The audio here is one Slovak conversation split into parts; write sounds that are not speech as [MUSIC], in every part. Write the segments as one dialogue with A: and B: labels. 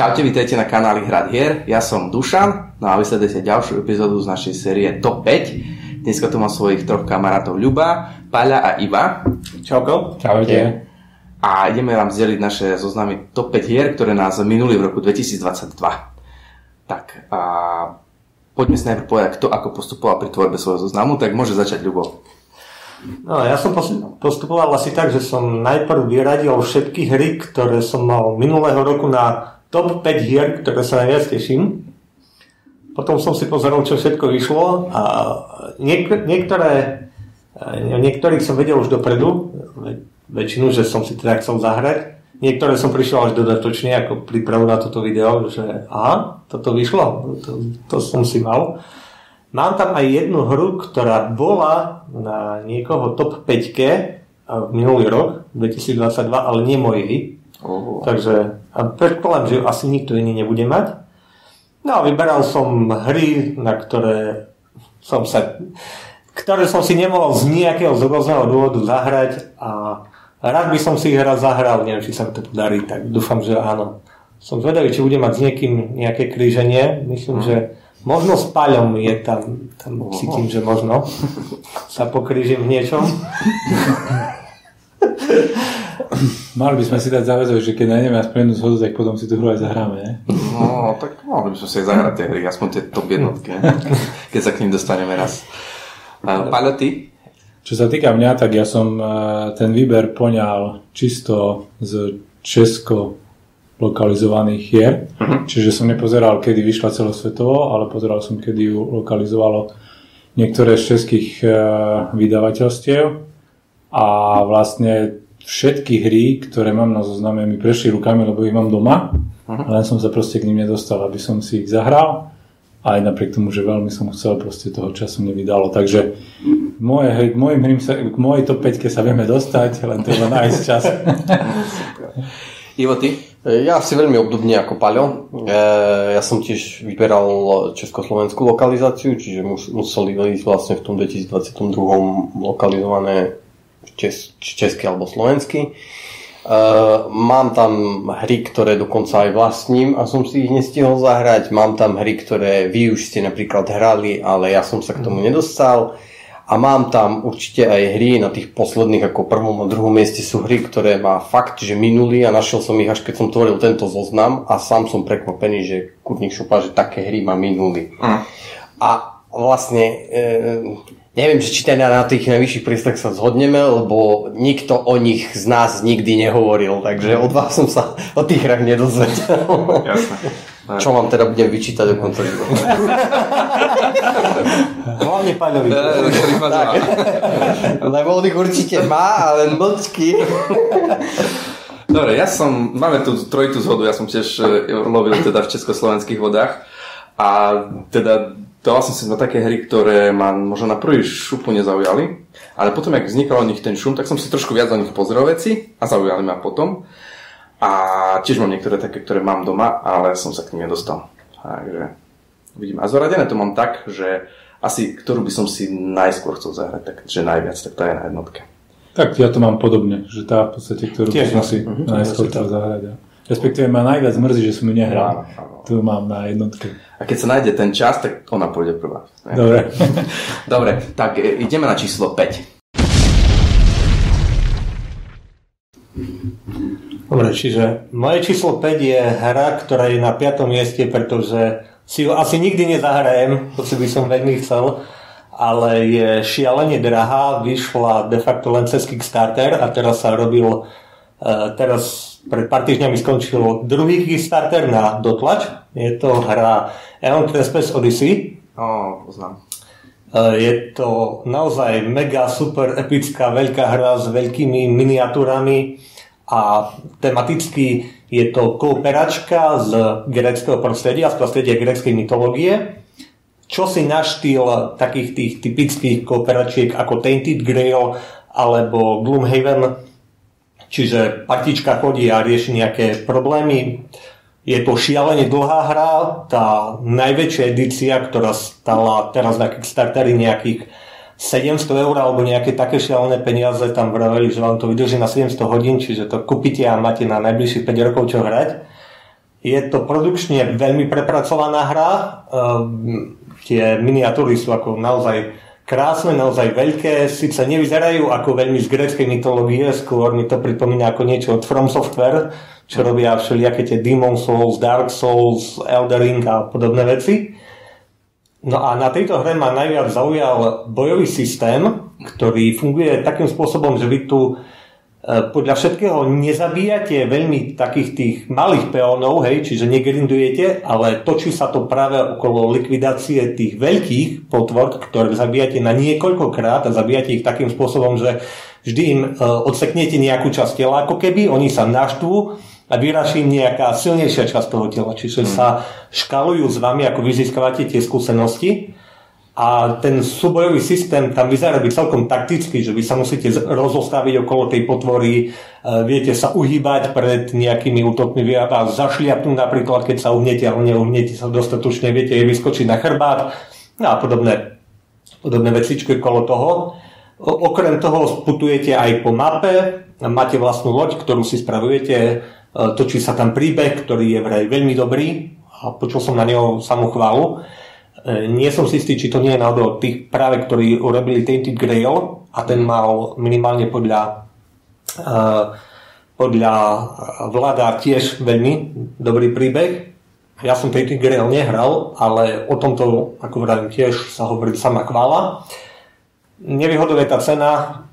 A: Čaute, vítajte na kanáli Hrad hier. Ja som Dušan, no a vysledujete ďalšiu epizódu z našej série Top 5. Dneska tu mám svojich troch kamarátov Ľuba, Paľa a Iva.
B: Čauko.
C: Čaute.
A: A ideme vám zdeliť naše zoznamy Top 5 hier, ktoré nás minuli v roku 2022. Tak a poďme si najprv povedať, kto ako postupoval pri tvorbe svojho zoznamu, tak môže začať Ľubo.
B: No, ja som postupoval asi tak, že som najprv vyradil všetky hry, ktoré som mal minulého roku na top 5 hier, ktoré sa najviac teším. Potom som si pozeral, čo všetko vyšlo a niek- niektoré, niektorých som vedel už dopredu, väčšinu, že som si teda chcel zahrať. Niektoré som prišiel až dodatočne ako prípravu na toto video, že aha, toto vyšlo, to, to som si mal. Mám tam aj jednu hru, ktorá bola na niekoho top 5 v minulý rok, 2022, ale nie mojej. Oh. Takže a predpokladám, že asi nikto iný nebude mať. No a vyberal som hry, na ktoré som sa ktoré som si nemohol z nejakého zrozného dôvodu zahrať a rád by som si ich raz zahral, neviem, či sa mi to podarí, tak dúfam, že áno. Som zvedavý, či bude mať s niekým nejaké kríženie. Myslím, mm. že Možno s paľom je tam, tam cítim, že možno [LAUGHS] sa pokrížim v niečom. [LAUGHS] [COUGHS]
C: Mali by sme si dať záväzok, že keď nájdeme aspoň jednu zhodu, tak potom si tu hru aj zahráme, ne?
A: No, tak mohli by sme si aj zahrať tie hry, aspoň tie top jednotky, [LAUGHS] keď sa k ním dostaneme raz. Paľo, ty?
C: Čo sa týka mňa, tak ja som eh, ten výber poňal čisto z Česko lokalizovaných hier. Uh-huh. Čiže som nepozeral, kedy vyšla celosvetovo, ale pozeral som, kedy ju lokalizovalo niektoré z českých uh, vydavateľstiev. A vlastne všetky hry, ktoré mám na zozname, mi prešli rukami, lebo ich mám doma. Uh-huh. Len som sa proste k ním nedostal, aby som si ich zahral. Aj napriek tomu, že veľmi som chcel, proste toho času nevydalo. Takže moje, hry sa, k mojej top 5 sa vieme dostať, len treba nájsť čas. [LAUGHS]
A: Ivo, ty?
D: Ja si veľmi obdobne ako Paľo. E, ja som tiež vyberal československú lokalizáciu, čiže museli ísť vlastne v tom 2022 lokalizované čes, česky alebo slovensky. E, mám tam hry, ktoré dokonca aj vlastním a som si ich nestihol zahrať. Mám tam hry, ktoré vy už ste napríklad hrali, ale ja som sa k tomu nedostal. A mám tam určite aj hry na tých posledných ako prvom a druhom mieste sú hry, ktoré má fakt, že minuli a našiel som ich až keď som tvoril tento zoznam a sám som prekvapený, že kurník šupa, že také hry má minuli. Mm. A vlastne e, neviem, že či teda na tých najvyšších prístrach sa zhodneme, lebo nikto o nich z nás nikdy nehovoril, takže od vás som sa o tých hrách nedozvedel. Jasne. Čo vám teda budem vyčítať do konca života?
B: Hlavne Paľovi.
D: Lebo on ich určite má, ale mlčky.
A: Dobre, ja som, máme tu trojitú zhodu, ja som tiež e, lovil teda v československých vodách a teda dal som si na také hry, ktoré ma možno na prvý šupu nezaujali, ale potom, ak vznikal o nich ten šum, tak som si trošku viac o nich pozrel veci a zaujali ma potom. A tiež mám niektoré také, ktoré mám doma, ale som sa k nim nedostal. Takže uvidím. A zoradené to mám tak, že asi ktorú by som si najskôr chcel zahrať, takže najviac, tak tá je na jednotke.
C: Tak ja to mám podobne, že tá v podstate, ktorú by som si uh-huh. najskôr chcel zahrať. Respektíve ma najviac mrzí, že som ju nehral. Tu mám na jednotke.
A: A keď sa nájde ten čas, tak ona pôjde prvá.
C: Dobre. [LAUGHS]
A: Dobre, tak e, ideme na číslo 5.
B: Dobre, čiže moje číslo 5 je hra, ktorá je na 5. mieste, pretože si ju asi nikdy nezahrajem, si by som veľmi chcel, ale je šialene drahá, vyšla de facto len cez Kickstarter a teraz sa robil, teraz pred pár týždňami skončil druhý Kickstarter na dotlač. Je to hra Eon Trespass Odyssey.
A: oh, poznám.
B: Uh, je to naozaj mega super epická veľká hra s veľkými miniatúrami a tematicky je to kooperačka z greckého prostredia, z prostredia greckej mytológie, čo si na štýl takých tých typických kooperačiek ako Tainted Grail alebo Gloomhaven, čiže partička chodí a rieši nejaké problémy. Je to šialene dlhá hra, tá najväčšia edícia, ktorá stala teraz na Kickstarteri nejakých 700 eur alebo nejaké také šialené peniaze tam vraveli, že vám to vydrží na 700 hodín, čiže to kúpite a máte na najbližších 5 rokov čo hrať. Je to produkčne veľmi prepracovaná hra. Um, tie miniatúry sú ako naozaj krásne, naozaj veľké, síce nevyzerajú ako veľmi z gréckej mytológie, skôr mi to pripomína ako niečo od From Software, čo robia všelijaké tie Demon Souls, Dark Souls, Eldering a podobné veci. No a na tejto hre ma najviac zaujal bojový systém, ktorý funguje takým spôsobom, že vy tu podľa všetkého nezabíjate veľmi takých tých malých peónov, hej, čiže negrindujete, ale točí sa to práve okolo likvidácie tých veľkých potvor, ktoré zabíjate na niekoľkokrát a zabíjate ich takým spôsobom, že vždy im e, odseknete nejakú časť tela, ako keby, oni sa naštvú a vyraší im nejaká silnejšia časť toho tela, čiže hmm. sa škalujú s vami, ako vy získavate tie skúsenosti a ten súbojový systém tam vyzerá byť celkom taktický, že vy sa musíte rozostaviť okolo tej potvory, e, viete sa uhýbať pred nejakými útokmi, vy vás zašliapnúť napríklad, keď sa uhnete, ale neuhnete sa dostatočne, viete jej vyskočiť na chrbát no a podobné, podobné vecičky okolo toho. Okrem toho sputujete aj po mape, máte vlastnú loď, ktorú si spravujete, e, točí sa tam príbeh, ktorý je vraj veľmi dobrý a počul som na neho samú chválu. E, nie som si istý, či to nie je náhodou tých práve, ktorí urobili Tainted Grail a ten mal minimálne podľa uh, podľa vláda tiež veľmi dobrý príbeh. Ja som Tainted Grail nehral, ale o tomto, ako vravím, tiež sa hovorí sama chvála. Nevýhodou je tá cena,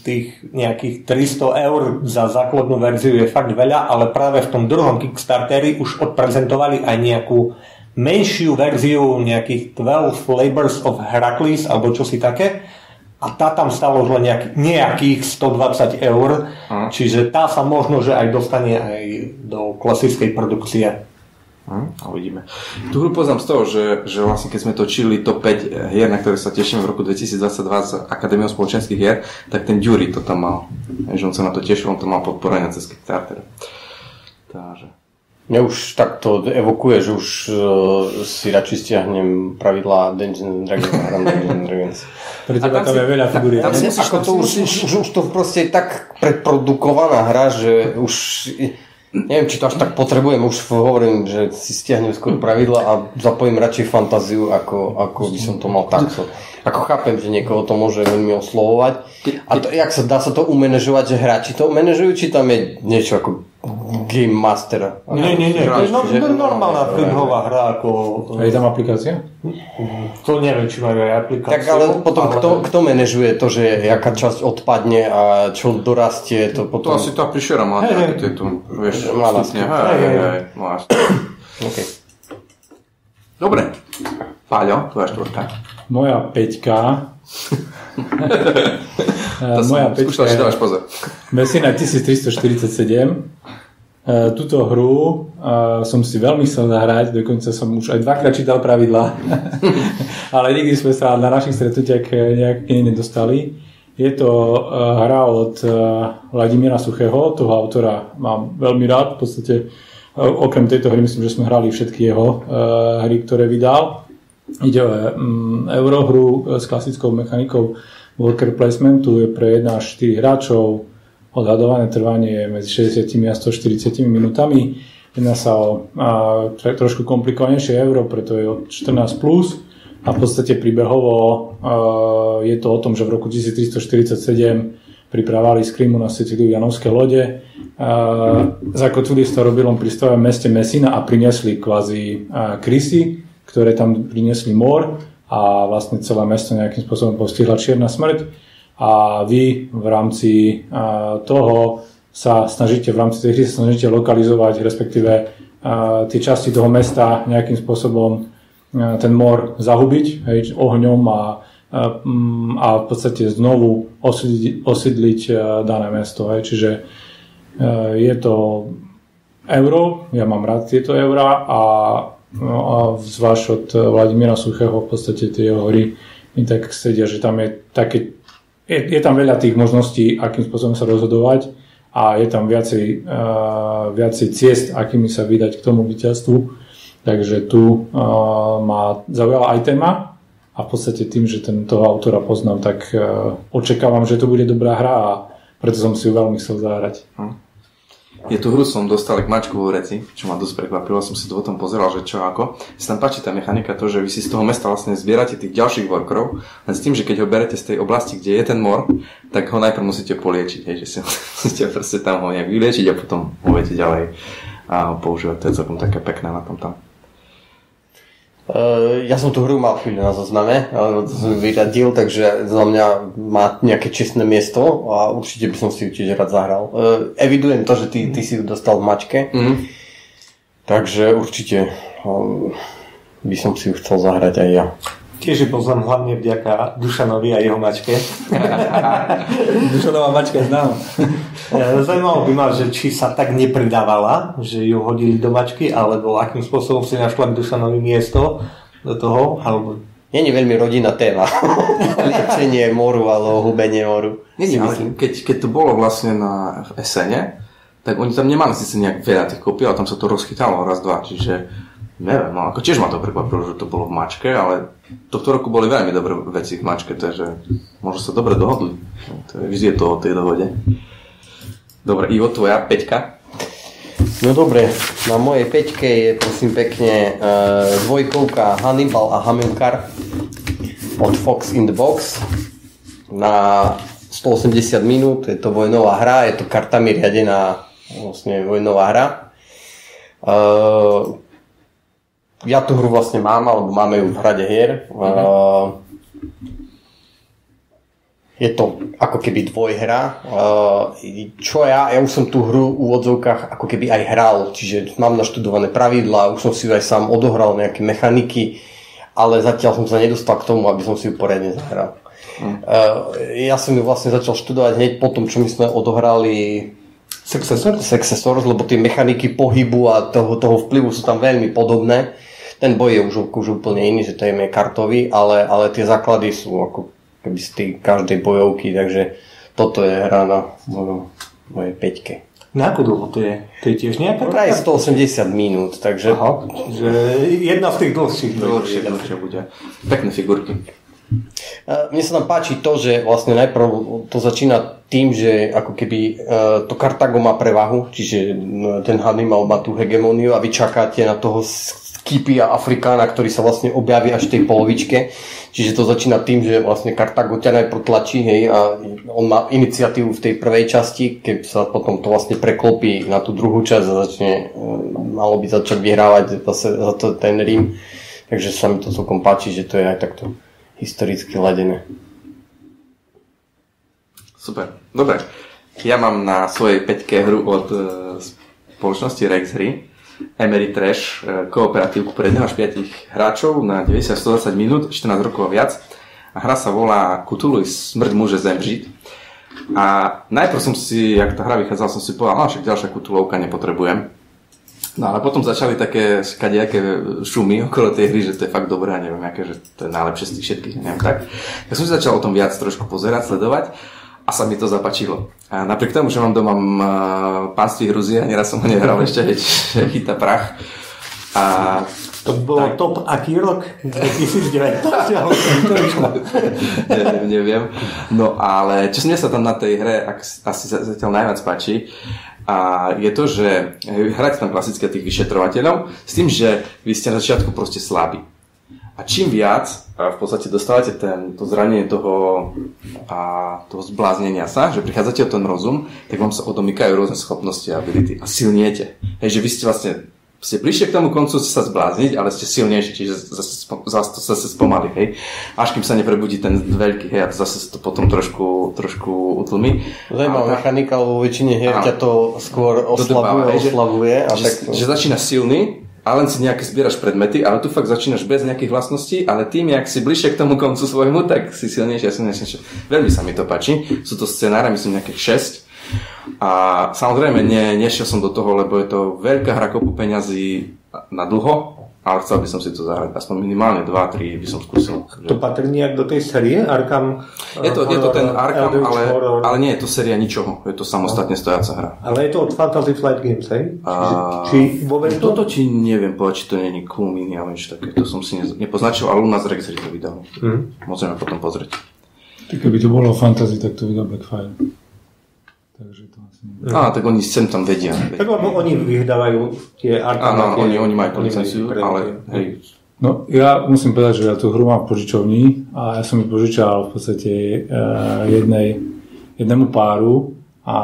B: tých nejakých 300 eur za základnú verziu je fakt veľa, ale práve v tom druhom Kickstarteri už odprezentovali aj nejakú menšiu verziu nejakých 12 Labors of Heracles alebo čo si také a tá tam stala už len nejak, nejakých 120 eur, hm. čiže tá sa možno, že aj dostane aj do klasickej produkcie.
A: Hm, a uvidíme. Tu hru poznám z toho, že, že vlastne keď sme točili top 5 hier, na ktoré sa tešíme v roku 2022 z Akadémiou spoločenských hier, tak ten Dury to tam mal. Že on sa na to tešil, on to mal podporenie cez Kickstarter. Takže.
D: Mňa už takto evokuje, že už uh, si radšej stiahnem pravidlá Dungeons Dragons a hram [LAUGHS] Dungeons Dragons.
C: Pre teba tam, tam je veľa figúry.
D: Tam, tam ako to už, už, už, to proste je tak predprodukovaná hra, že už neviem, či to až tak potrebujem, už hovorím, že si stiahnem skôr pravidla a zapojím radšej fantáziu, ako, ako by som to mal takto. Ako chápem, že niekoho to môže veľmi oslovovať. A to, jak sa, dá sa to umenežovať, že hráči to umenežujú, či tam je niečo ako Game Master?
B: Nie, nie, nie, to je no, normálna filmová hra. Ako...
C: A je tam aplikácia?
B: To neviem, či majú aj aplikáciu.
D: Tak ale potom ale... Kto, kto manažuje to, že jaká časť odpadne a čo dorastie? To, potom...
A: to asi tá prišera má hey, nejaké tieto, vieš, stupne. Hej, hej, hej. Okay. Dobre. Páľo, tvoja štvorka.
C: Moja peťka. [LAUGHS] [LAUGHS]
A: to moja som skúšal, dávaš pozor.
C: Messina 1347. Túto hru som si veľmi chcel zahrať, dokonca som už aj dvakrát čítal pravidlá, [LAUGHS] ale nikdy sme sa na našich stretnutiach nejak nedostali. Je to hra od Vladimíra Suchého, toho autora mám veľmi rád, v podstate okrem tejto hry myslím, že sme hrali všetky jeho hry, ktoré vydal. Ide o um, eurohru s klasickou mechanikou worker placementu, je pre 1 až 4 hráčov, odhadované trvanie medzi 60 a 140 minútami. Jedná sa o a, trošku komplikovanejšie euro, preto je od 14+, plus, a v podstate príbehovo a, je to o tom, že v roku 1347 pripravali z Krymu na Sicíliu Janovské lode, zakotvili starobilom prístave v meste Messina a priniesli kvázi krysy, ktoré tam priniesli mor a vlastne celé mesto nejakým spôsobom postihla čierna smrť a vy v rámci toho sa snažíte, v rámci tej hry sa snažíte lokalizovať, respektíve tie časti toho mesta nejakým spôsobom ten mor zahubiť hej, ohňom a, a v podstate znovu osídliť, osídliť dané mesto. Hej. Čiže je to euro, ja mám rád tieto eurá a No a zvlášť od eh, Vladimíra Suchého v podstate tie jeho hry mi tak sedia, že tam je také, je, je tam veľa tých možností, akým spôsobom sa rozhodovať a je tam viacej, uh, viacej ciest, akými sa vydať k tomu víťazstvu. Takže tu uh, ma zaujala aj téma a v podstate tým, že ten, toho autora poznám, tak uh, očakávam, že to bude dobrá hra a preto som si ju veľmi chcel zahrať. Hm.
A: Je tu hru som dostal k mačku vo reci, čo ma dosť prekvapilo, som si to potom pozeral, že čo ako. Sa tam páči tá mechanika to, že vy si z toho mesta vlastne zbierate tých ďalších workerov, len s tým, že keď ho berete z tej oblasti, kde je ten mor, tak ho najprv musíte poliečiť, hej, že si [LAUGHS] musíte proste tam ho nejak vyliečiť a potom ho ďalej a používať. To je celkom také pekné na tom tam.
D: Uh, ja som tú hru mal chvíľu na zozname, ale to som vyradil, takže za mňa má nejaké čestné miesto a určite by som si ju tiež rád zahral. Uh, evidujem to, že ty, ty si ju dostal v mačke, mm. takže určite um, by som si ju chcel zahrať aj ja.
B: Tiež ju poznám hlavne vďaka Dušanovi a jeho mačke. [LAUGHS]
C: Dušanová mačka je známa.
B: Zajímalo by ma, že či sa tak nepridávala, že ju hodili do mačky, alebo akým spôsobom si našla k Dušanovi miesto do toho, alebo
D: Není veľmi rodina téma. [LAUGHS] Liečenie moru alebo hubenie moru.
A: Nie, ale keď, keď to bolo vlastne na v SN, tak oni tam nemali síce nejak veľa tých kopií, ale tam sa to rozchytalo raz, dva, čiže neviem, no ako tiež ma to prekvapilo, že to bolo v mačke, ale tohto roku boli veľmi dobré veci v mačke, takže možno sa dobre dohodli. To je, je to o tej dohode. Dobre, Ivo, tvoja peťka?
D: No dobre, na mojej peťke je prosím pekne uh, dvojkovka Hannibal a Hamilcar od Fox in the Box na 180 minút, je to vojnová hra, je to kartami riadená vlastne vojnová hra. Uh, ja tú hru vlastne mám, alebo máme ju v hrade hier. Uh, je to ako keby dvojhra. Uh, čo ja, ja už som tú hru v úvodzovkách ako keby aj hral, čiže mám naštudované pravidlá, už som si ju aj sám odohral nejaké mechaniky, ale zatiaľ som sa nedostal k tomu, aby som si ju poriadne zahral. Uh, ja som ju vlastne začal študovať hneď po tom, čo my sme odohrali
B: Successor?
D: Successor, lebo tie mechaniky pohybu a toho, toho vplyvu sú tam veľmi podobné. Ten boj je už, už úplne iný, že to je kartový, ale, ale tie základy sú ako keby z tej každej bojovky, takže toto je hra na mojo, mojej peťke.
B: Na ako dlho to je? To je tiež nejaká?
D: Praj 180 minút, takže...
B: Aha, že jedna z tých dlhších.
A: Dlhšie, dlhšie bude. Pekné figurky.
D: Mne sa tam páči to, že vlastne najprv to začína tým, že ako keby to Kartago má prevahu, čiže ten Hannibal má tú hegemóniu a vy čakáte na toho Kipy a Afrikána, ktorý sa vlastne objaví až v tej polovičke. Čiže to začína tým, že vlastne Kartago ťa najprv hej, a on má iniciatívu v tej prvej časti, keď sa potom to vlastne preklopí na tú druhú časť a začne, e, malo by začať vyhrávať zase za to ten Rím. Takže sa mi to celkom páči, že to je aj takto historicky ladené.
A: Super, dobre. Ja mám na svojej peťke hru od e, spoločnosti Rex hry Emery Trash e, kooperatívku pre 1 až 5 hráčov na 90-120 minút, 14 rokov a viac. A hra sa volá Cthulhu Smrť môže zemžiť. A najprv som si, jak tá hra vychádzala, som si povedal, však ďalšia Cthulhovka nepotrebujem. No ale potom začali také kadejaké šumy okolo tej hry, že to je fakt dobré a neviem, aké, že to je najlepšie z tých všetkých, neviem tak. Ja som si začal o tom viac trošku pozerať, sledovať a sa mi to zapačilo. A napriek tomu, že mám doma pánství Hruzie, neraz som ho nehral ešte, že [LAUGHS] chyta prach. A
B: to bolo tak. top aký rok? 2009? [LAUGHS] [LAUGHS]
A: neviem, neviem. No ale čo mne sa tam na tej hre asi zatiaľ najviac páči, a je to, že hrať tam klasické tých vyšetrovateľov s tým, že vy ste na začiatku proste slabí. A čím viac v podstate dostávate ten, to zranenie toho, a toho zbláznenia sa, že prichádzate o ten rozum, tak vám sa odomykajú rôzne schopnosti a ability a silniete. Hej, že vy ste vlastne ste bližšie k tomu koncu sa zblázniť, ale ste silnejší, čiže zase, zase, zase spomali, hej. Až kým sa neprebudí ten veľký, hej, a zase to potom trošku, trošku utlmi.
D: Zajímavá mechanika, lebo väčšine hier ťa to skôr oslavuje, oslavuje.
A: A že, tak... že začína silný, a len si nejaké zbieraš predmety, ale tu fakt začínaš bez nejakých vlastností, ale tým, jak si bližšie k tomu koncu svojmu, tak si silnejšie silnejšie. Veľmi sa mi to páči. Sú to scenáre, myslím, nejakých 6. A samozrejme, ne, nešiel som do toho, lebo je to veľká hra kopu peňazí na dlho, ale chcel by som si to zahrať. Aspoň minimálne 2-3 by som skúsil.
B: To patrí nejak do tej série Arkham?
A: Je to, je to ten Arkham, ale, ale nie je to séria ničoho. Je to samostatne stojaca hra.
B: Ale je to od Fantasy Flight Games, hej? A...
A: Či, či to? Toto ti neviem povedať, či to nie je Mini, ale niečo také. To som si nepoznačil, ale u nás Rex to vydal. Hmm. Môžeme potom pozrieť.
C: Tak keby to bolo fantasy, tak to vydal Blackfire. Takže to.
A: Á, tak oni sem tam vedia.
B: Tak lebo oni vyhľadávajú tie
A: Áno,
B: artefakty.
A: oni, oni majú licenciu, ale hej,
C: No, ja musím povedať, že ja tú hru mám v požičovni a ja som ju požičal v podstate uh, jednej, jednému páru a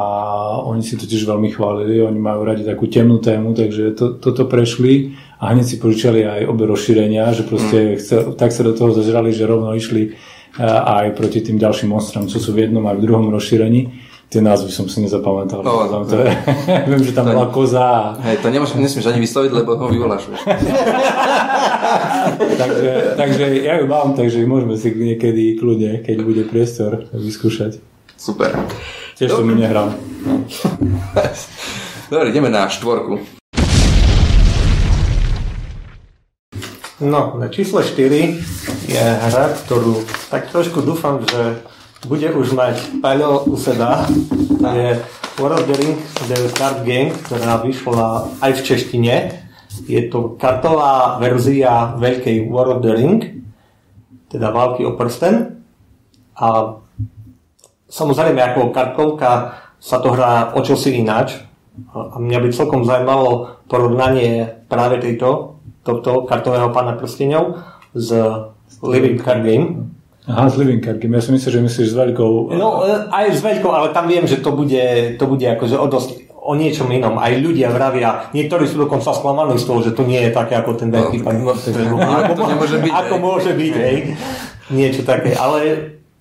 C: oni si to tiež veľmi chválili, oni majú radi takú temnú tému, takže to, toto prešli a hneď si požičali aj obe rozšírenia, že proste chcel, tak sa do toho zažrali, že rovno išli uh, aj proti tým ďalším monstrom, čo sú v jednom aj v druhom rozšírení. Tie názvy som si nezapamätal.
A: No, [LAUGHS]
C: Tam to je, viem, že tam bola koza
A: hej, to nemáš, nesmieš ani vysloviť, lebo ho vyvoláš. [LAUGHS]
C: takže, takže ja ju mám, takže môžeme si niekedy kľudne, keď bude priestor, vyskúšať.
A: Super.
C: Tiež som ju nehral.
A: Dobre, ideme na štvorku.
B: No, na čísle 4 je hra, ktorú tak trošku dúfam, že bude už mať Paľo u seba. To je World the Card Game, ktorá vyšla aj v češtine. Je to kartová verzia veľkej World teda války o prsten. A samozrejme ako kartovka sa to hrá o čosi ináč. A mňa by celkom zaujímalo porovnanie práve tejto, tohto kartového pána prstenov s Living Card Game.
C: Aha, z Game. Ja som myslel, že myslíš s veľkou...
B: No, e, aj s veľkou, ale tam viem, že to bude, to bude akože o dosť o niečom inom. Aj ľudia vravia, niektorí sú dokonca sklamaní z toho, že to nie je také ako ten veľký pán.
A: no, ale to nemôže byť,
B: Ako
A: hej.
B: môže byť, hej. Niečo také. Ale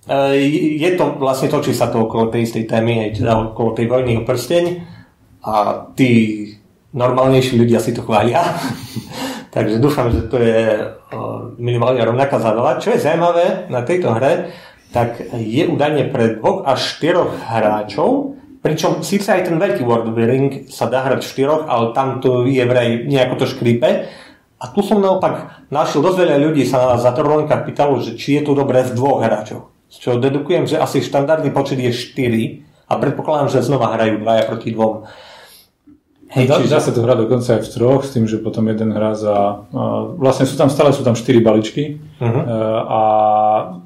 B: e, je to vlastne točí sa to okolo tej istej témy, hej, teda okolo tej vojny o prsteň a tí normálnejší ľudia si to chvália. [LAUGHS] Takže dúfam, že to je minimálne rovnaká zábava. Čo je zaujímavé na tejto hre, tak je údajne pre dvoch až štyroch hráčov, pričom síce aj ten veľký World Ring sa dá hrať v štyroch, ale tam to je vraj nejako to škrípe. A tu som naopak našiel dosť veľa ľudí sa na Zatorlonka pýtalo, že či je to dobré z dvoch hráčov. Z čoho dedukujem, že asi štandardný počet je 4 a predpokladám, že znova hrajú dvaja proti dvom.
C: Hej, dá, dá sa to hrať dokonca aj v troch, s tým, že potom jeden hrá za... Uh, vlastne sú tam stále sú tam 4 baličky uh-huh. uh, a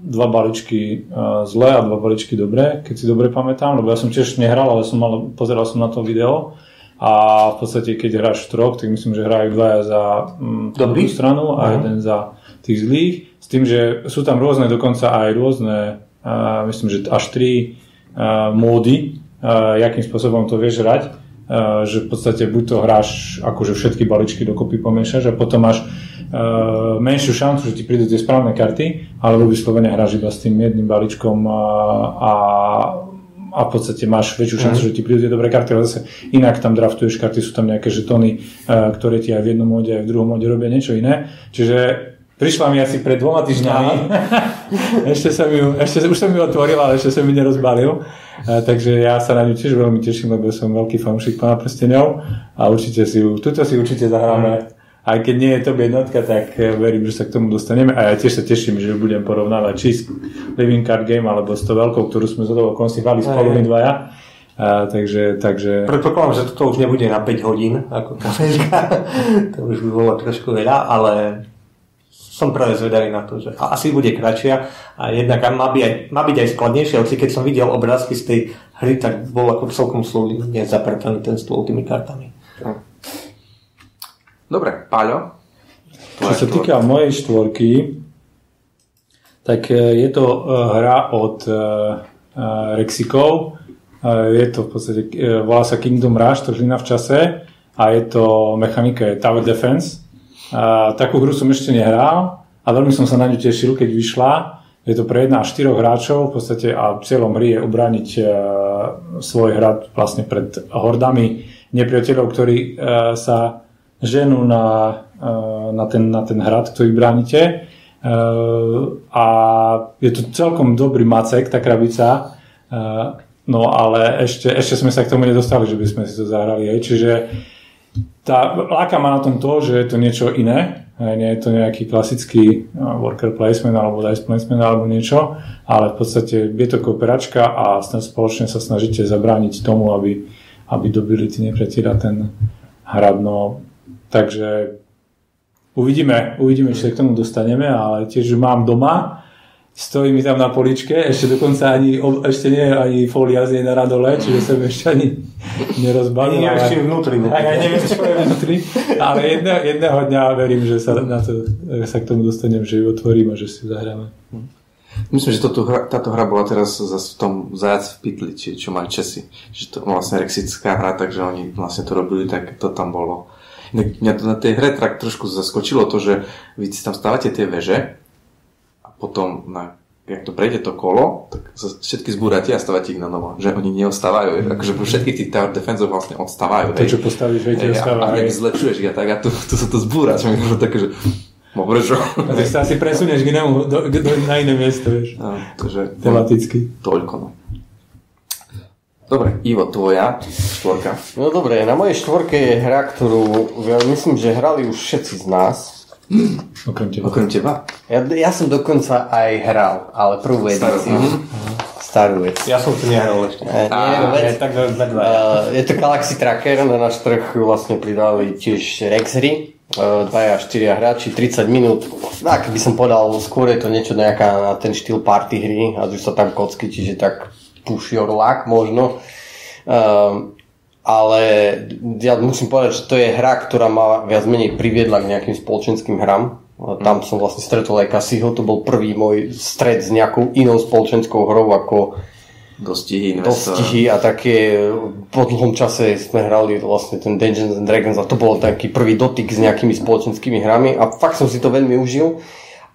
C: dva baličky uh, zlé a dva baličky dobré, keď si dobre pamätám, lebo ja som tiež nehral, ale som mal, pozeral som na to video a v podstate keď hráš v troch, tak myslím, že hrajú dvaja za um, dobrú stranu a uh-huh. jeden za tých zlých, s tým, že sú tam rôzne, dokonca aj rôzne, uh, myslím, že až tri uh, módy, uh, jakým spôsobom to vieš hrať že v podstate buď to hráš akože všetky baličky dokopy pomiešaš a potom máš uh, menšiu šancu, že ti prídu tie správne karty, alebo vyslovene hráš iba s tým jedným balíčkom a, a, a v podstate máš väčšiu šancu, mm. že ti prídu tie dobré karty, ale zase inak tam draftuješ karty, sú tam nejaké žetóny, uh, ktoré ti aj v jednom móde, aj v druhom móde robia niečo iné. Čiže prišla mi asi pred dvoma týždňami. [LAUGHS] ešte som ju, ešte, už som ju otvoril, ale ešte som ju nerozbalil. A, takže ja sa na ňu tiež veľmi teším, lebo som veľký fanúšik pána prstenov a určite si ju, tuto si určite zahráme. Aj keď nie je to jednotka, tak eh, verím, že sa k tomu dostaneme a ja tiež sa teším, že ju budem porovnávať či s Living Card Game alebo s to veľkou, ktorú sme z toho konci hrali spolu my dvaja. A, takže, takže...
B: Predpokladám, že toto už nebude na 5 hodín ako [LAUGHS] to už by bolo trošku veľa, ale som práve zvedavý na to, že asi bude kratšia a jednak má byť aj, má byť aj skladnejšia, hoci keď som videl obrázky z tej hry, tak bol ako celkom slúbne zaprataný ten stôl tými kartami.
A: Dobre, Paľo.
C: Čo sa týka mojej štvorky, tak e, je to e, hra od e, Rexikov. Je to v podstate, volá sa Kingdom Rush, to žlina v čase a je to mechanika je Tower Defense a takú hru som ešte nehral a veľmi som sa na ňu tešil, keď vyšla. Je to pre 1 až 4 hráčov v podstate a cieľom hry je obrániť uh, svoj hrad vlastne pred hordami nepriateľov, ktorí uh, sa ženú na, uh, na, ten, na ten hrad, ktorý bránite. Uh, a je to celkom dobrý macek, tá krabica. Uh, no ale ešte, ešte sme sa k tomu nedostali, že by sme si to zahrali. Hej. Čiže tá, láka ma na tom to, že je to niečo iné, nie je to nejaký klasický worker placement alebo dice placement alebo niečo, ale v podstate je to kooperačka a spoločne sa snažíte zabrániť tomu, aby, aby dobili tí nepriateľa ten hrad. No, takže uvidíme, uvidíme, či sa k tomu dostaneme, ale tiež mám doma stojí mi tam na poličke, ešte dokonca ani, ešte nie ani fólia z nej na radole, čiže som ešte ani nerozbalil.
B: Ani
C: ale-
B: ešte vnútri. [LAUGHS]
C: A ja neviem, čo je vnútri, ale jedného, jedného dňa verím, že sa, na to, sa k tomu dostanem, že ju otvorím a že si zahráme.
A: Myslím, že toto hra, táto hra bola teraz zase v tom Zajac v pytli, či, čo majú Česi. Že to vlastne rexická hra, takže oni vlastne to robili, tak to tam bolo. Mňa to na tej hre tak trošku zaskočilo to, že vy si tam stávate tie veže potom na jak to prejde to kolo, tak sa všetky zbúrate a stávate ich na novo. Že oni neostávajú. Akože po všetkých tých tower defense vlastne odstávajú.
C: To,
A: hej.
C: čo postavíš, viete,
A: a,
C: ostáva.
A: a
C: hej.
A: zlepšuješ ich a tak a tu, tu sa to zbúra. Čo mi bolo také, že no prečo?
C: A ty sa asi presunieš k inému, do, do, na iné miesto, vieš.
A: No, takže
C: Tematicky.
A: toľko no. Dobre, Ivo, tvoja štvorka.
D: No dobre, na mojej štvorke je hra, ktorú ja myslím, že hrali už všetci z nás.
C: Okrem teba.
A: Okrem teba?
D: Ja, ja som dokonca aj hral, ale prvú edíciu. Starú vec.
B: Ja som to nehral ešte.
D: Eh, nie,
A: Á,
D: vec.
B: Je tak vedľa.
D: Uh, je to Galaxy Tracker, na náš trh vlastne pridali tiež Rex hry, uh, 2 a 4 hráči, 30 minút. Tak by som povedal, skôr je to niečo nejaká na ten štýl party hry, a sa tam kocky, čiže tak push your luck možno. Um, ale ja musím povedať, že to je hra, ktorá ma viac menej priviedla k nejakým spoločenským hram. Tam som vlastne stretol aj Cassieho, to bol prvý môj stret s nejakou inou spoločenskou hrou ako
A: Dostihy,
D: dostihy a také po dlhom čase sme hrali vlastne ten Dungeons and Dragons a to bol taký prvý dotyk s nejakými spoločenskými hrami a fakt som si to veľmi užil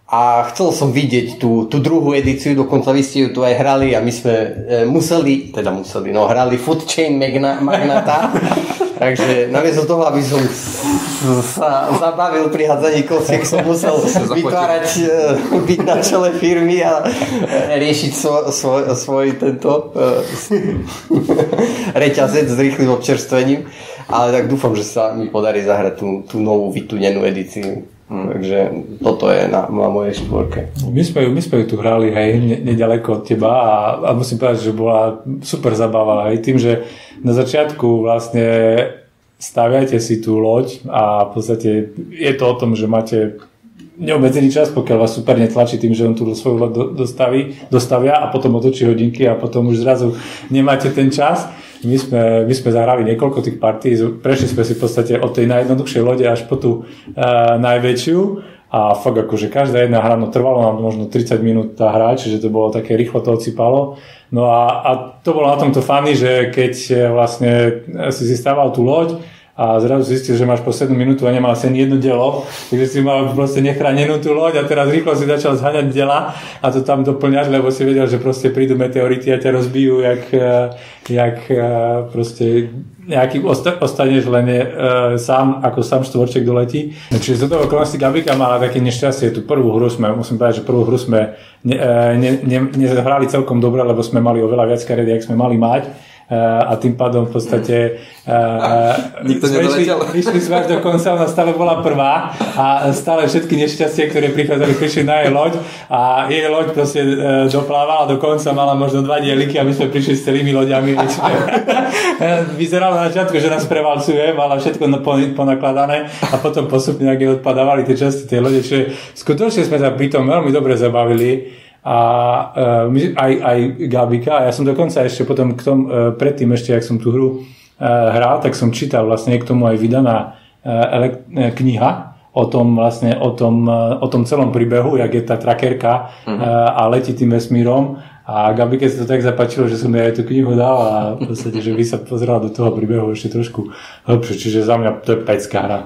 D: a chcel som vidieť tú, tú druhú edíciu, dokonca vy ste ju tu aj hrali a my sme e, museli, teda museli, no hrali Food Chain Magna, Magnata, [LAUGHS] takže namiesto toho, aby som sa zabavil pri hádzaní kosiek, som musel [LAUGHS] vytvárať, e, byť na čele firmy a e, riešiť svo, svoj, svoj tento e, [LAUGHS] reťazec s rýchlym občerstvením. Ale tak dúfam, že sa mi podarí zahrať tú, tú novú vytunenú edíciu. Takže toto je na, na mojej štvorke.
C: My sme, ju, my sme ju tu hrali, hej, ne, nedaleko od teba a, a musím povedať, že bola super zabava, hej, tým, že na začiatku vlastne staviate si tú loď a v podstate je to o tom, že máte neobmedzený čas, pokiaľ vás super netlačí tým, že on tú svoju loď do- dostaví, dostavia a potom otočí hodinky a potom už zrazu nemáte ten čas. My sme, my sme zahrali niekoľko tých partí, prešli sme si v podstate od tej najjednoduchšej lode až po tú uh, najväčšiu a fakt akože každá jedna hra, no trvalo nám možno 30 minút tá hra, čiže to bolo také rýchlo to odsýpalo. No a, a to bolo na tomto fany, že keď eh, vlastne si si stával tú loď, a zrazu zistil, že máš poslednú minútu a nemal si ani jedno dielo, takže si mal proste nechránenú tú loď a teraz rýchlo si začal zhaňať diela a to tam doplňať, lebo si vedel, že proste prídu meteority a ťa rozbijú, jak, eh, jak eh, proste nejaký osta- ostaneš len uh, sám, ako sám štvorček doletí. Čiže toho okolnosti Gabika mala také nešťastie. Tú prvú hru sme, musím povedať, že prvú hru sme ne, eh, ne, ne, nezahrali celkom dobre, lebo sme mali oveľa viac kariet, jak sme mali mať. A tým pádom v podstate [LAUGHS] uh,
A: Nikto
C: išli, išli sme až do konca, ona stále bola prvá a stále všetky nešťastie, ktoré prichádzali, prišli na jej loď a jej loď proste uh, doplávala do konca, mala možno dva dieliky a my sme prišli s celými loďami. [LAUGHS] [LAUGHS] Vyzeralo na začiatku, že nás prevalcuje, mala všetko na- pon- ponakladané a potom postupne, ak jej odpadávali tie časti tej lode, čiže skutočne sme sa pri tom veľmi dobre zabavili a uh, aj, aj Gabika, a ja som dokonca ešte potom k tomu, uh, predtým ešte, ak som tú hru uh, hral, tak som čítal vlastne k tomu aj vydaná uh, kniha o tom vlastne, o tom, o tom celom príbehu, jak je tá trakerka uh, a letí tým vesmírom a Gabike sa to tak zapáčilo, že som jej aj tú knihu dal a v podstate, že by sa pozerala do toho príbehu ešte trošku hlbšie, čiže za mňa to je pecká hra.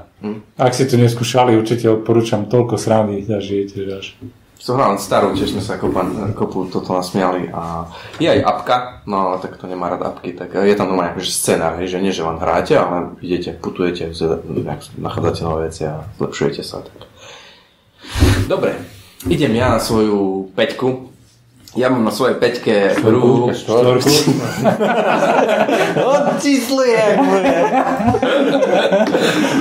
C: Ak si to neskúšali, určite odporúčam, toľko srandy zažijete, že až.
A: Hral starú, tiež sme sa kopan, kopu toto nasmiali a je aj apka, no ale tak to nemá rád apky, tak je tam normálne akože scenár, že nie, že len hráte, ale idete, putujete, nachádzate nové veci a zlepšujete sa. Tak. Dobre, idem ja na svoju peťku. Ja mám na svojej peťke hru...
C: Štvorku. [LAUGHS]
D: Odčísluj, jak bude.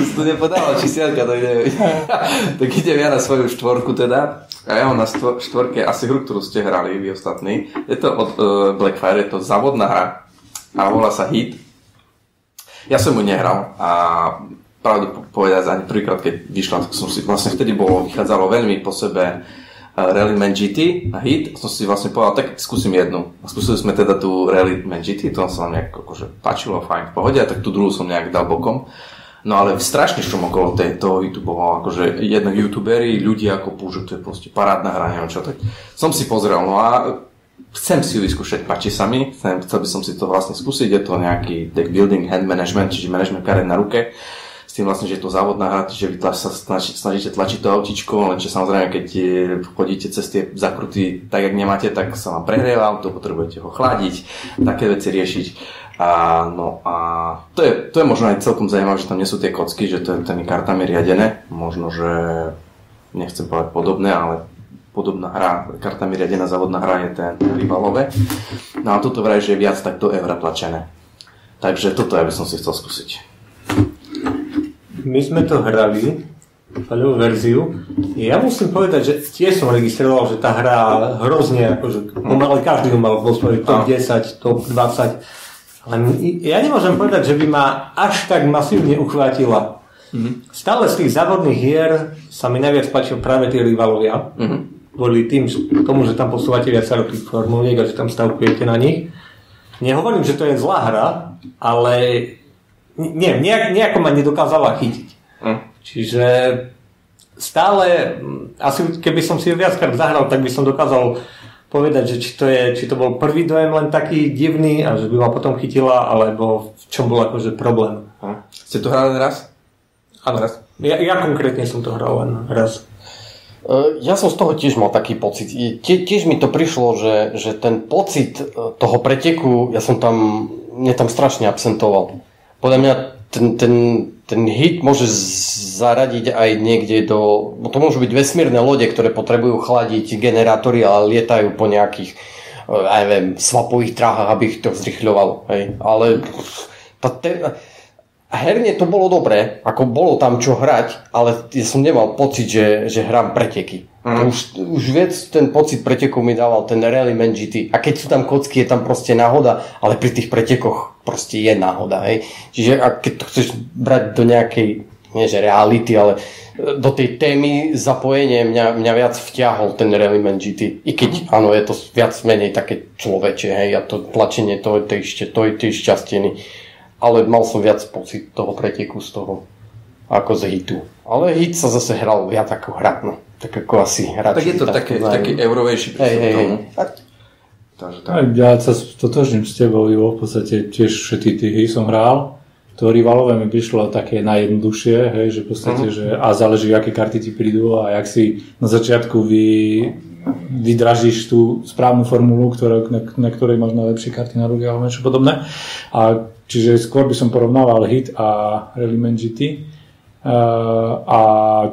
A: Si to nepodáva čísielka, tak [LAUGHS] neviem. tak idem ja na svoju štvorku teda. A ja mám na štvorke asi hru, ktorú ste hrali vy ostatní. Je to od uh, Blackfire, je to závodná hra a volá sa Hit. Ja som ju nehral a pravdu po- povedať ani prvýkrát, keď vyšla, tak som si vlastne vtedy bolo, vychádzalo veľmi po sebe Rallyman GT a hit. Som si vlastne povedal, tak skúsim jednu. A skúsili sme teda tú Rallyman GT, to sa nám nejak akože páčilo, fajn, v pohode, a tak tú druhú som nejak dal bokom. No ale strašne šum okolo tej, toho hitu bolo, akože jednak youtuberi, ľudia ako púžu, to je proste parádna hra, neviem čo, tak som si pozrel, no a chcem si ju vyskúšať, páči sa mi, chcel by som si to vlastne skúsiť, je to nejaký deck building, hand management, čiže management kariet na ruke s tým vlastne, že je to závodná hra, že vy tlač, sa snaží, snažíte tlačiť to autičko, lenže samozrejme, keď chodíte cez tie zakruty tak, jak nemáte, tak sa vám prehrieva auto, potrebujete ho chladiť, také veci riešiť. A, no a to je, to je možno aj celkom zaujímavé, že tam nie sú tie kocky, že to je tými kartami riadené. Možno, že nechcem povedať podobné, ale podobná hra, kartami riadená závodná hra je ten rivalové. No a toto vraj, že je viac takto eura tlačené. Takže toto ja by som si chcel skúsiť.
B: My sme to hrali, paľovú verziu. Ja musím povedať, že tiež som registroval, že tá hra hrozne, akože pomaly každý ho mal vo svojej top 10, top 20. Ale ja nemôžem povedať, že by ma až tak masívne uchvátila. Mm-hmm. Stále z tých závodných hier sa mi najviac páčil práve tie rivalovia. Mm-hmm. Boli tým, tomu, že tam posúvate viacero tých formuliek a že tam stavkujete na nich. Nehovorím, že to je zlá hra, ale nie, nejak, nejako ma nedokázala chytiť. Hm. Čiže stále, asi keby som si ju viackrát zahral, tak by som dokázal povedať, že či to, je, či to bol prvý dojem len taký divný a že by ma potom chytila, alebo v čom bol akože problém.
A: Hm. Ste to hrali raz?
B: Áno, raz. Ja, ja konkrétne som to hral len raz.
D: E, ja som z toho tiež mal taký pocit. Tie, tiež mi to prišlo, že, že ten pocit e, toho preteku, ja som tam, mne tam strašne absentoval podľa mňa ten, ten, ten hit môže zaradiť aj niekde do... No to môžu byť vesmírne lode, ktoré potrebujú chladiť generátory, ale lietajú po nejakých aj eh, neviem, svapových tráhach, aby ich to zrychľovalo. Hej. Ale tá te, herne to bolo dobré, ako bolo tam čo hrať, ale ja som nemal pocit, že, že hrám preteky. Mm. Už, už viac ten pocit pretekov mi dával ten Rally Man GT. A keď sú tam kocky, je tam proste náhoda, ale pri tých pretekoch proste je náhoda. Hej. Čiže ak keď to chceš brať do nejakej, nie že reality, ale do tej témy zapojenie mňa, mňa viac vťahol ten Rally Man GT. I keď, mm. áno, je to viac menej také človeče, hej, a to tlačenie, to ešte, to je šťastený. Ale mal som viac pocit toho preteku z toho, ako z hitu. Ale hit sa zase hral viac ako hra, no tak ako asi hráči.
A: Tak je to také, taký eurovejší prístup hey, hey, tomu.
C: Takže tak. Ja sa totožním s tebou, Ivo, v podstate tiež všetky tie hry som hral. To rivalové mi prišlo také najjednoduchšie, hej, že v podstate, uh-huh. že a záleží, aké karty ti prídu a jak si na začiatku vy, vydražíš tú správnu formulu, ktorá, na, na ktorej máš najlepšie karty na ruke alebo niečo podobné. A čiže skôr by som porovnával hit a Rallyman GT a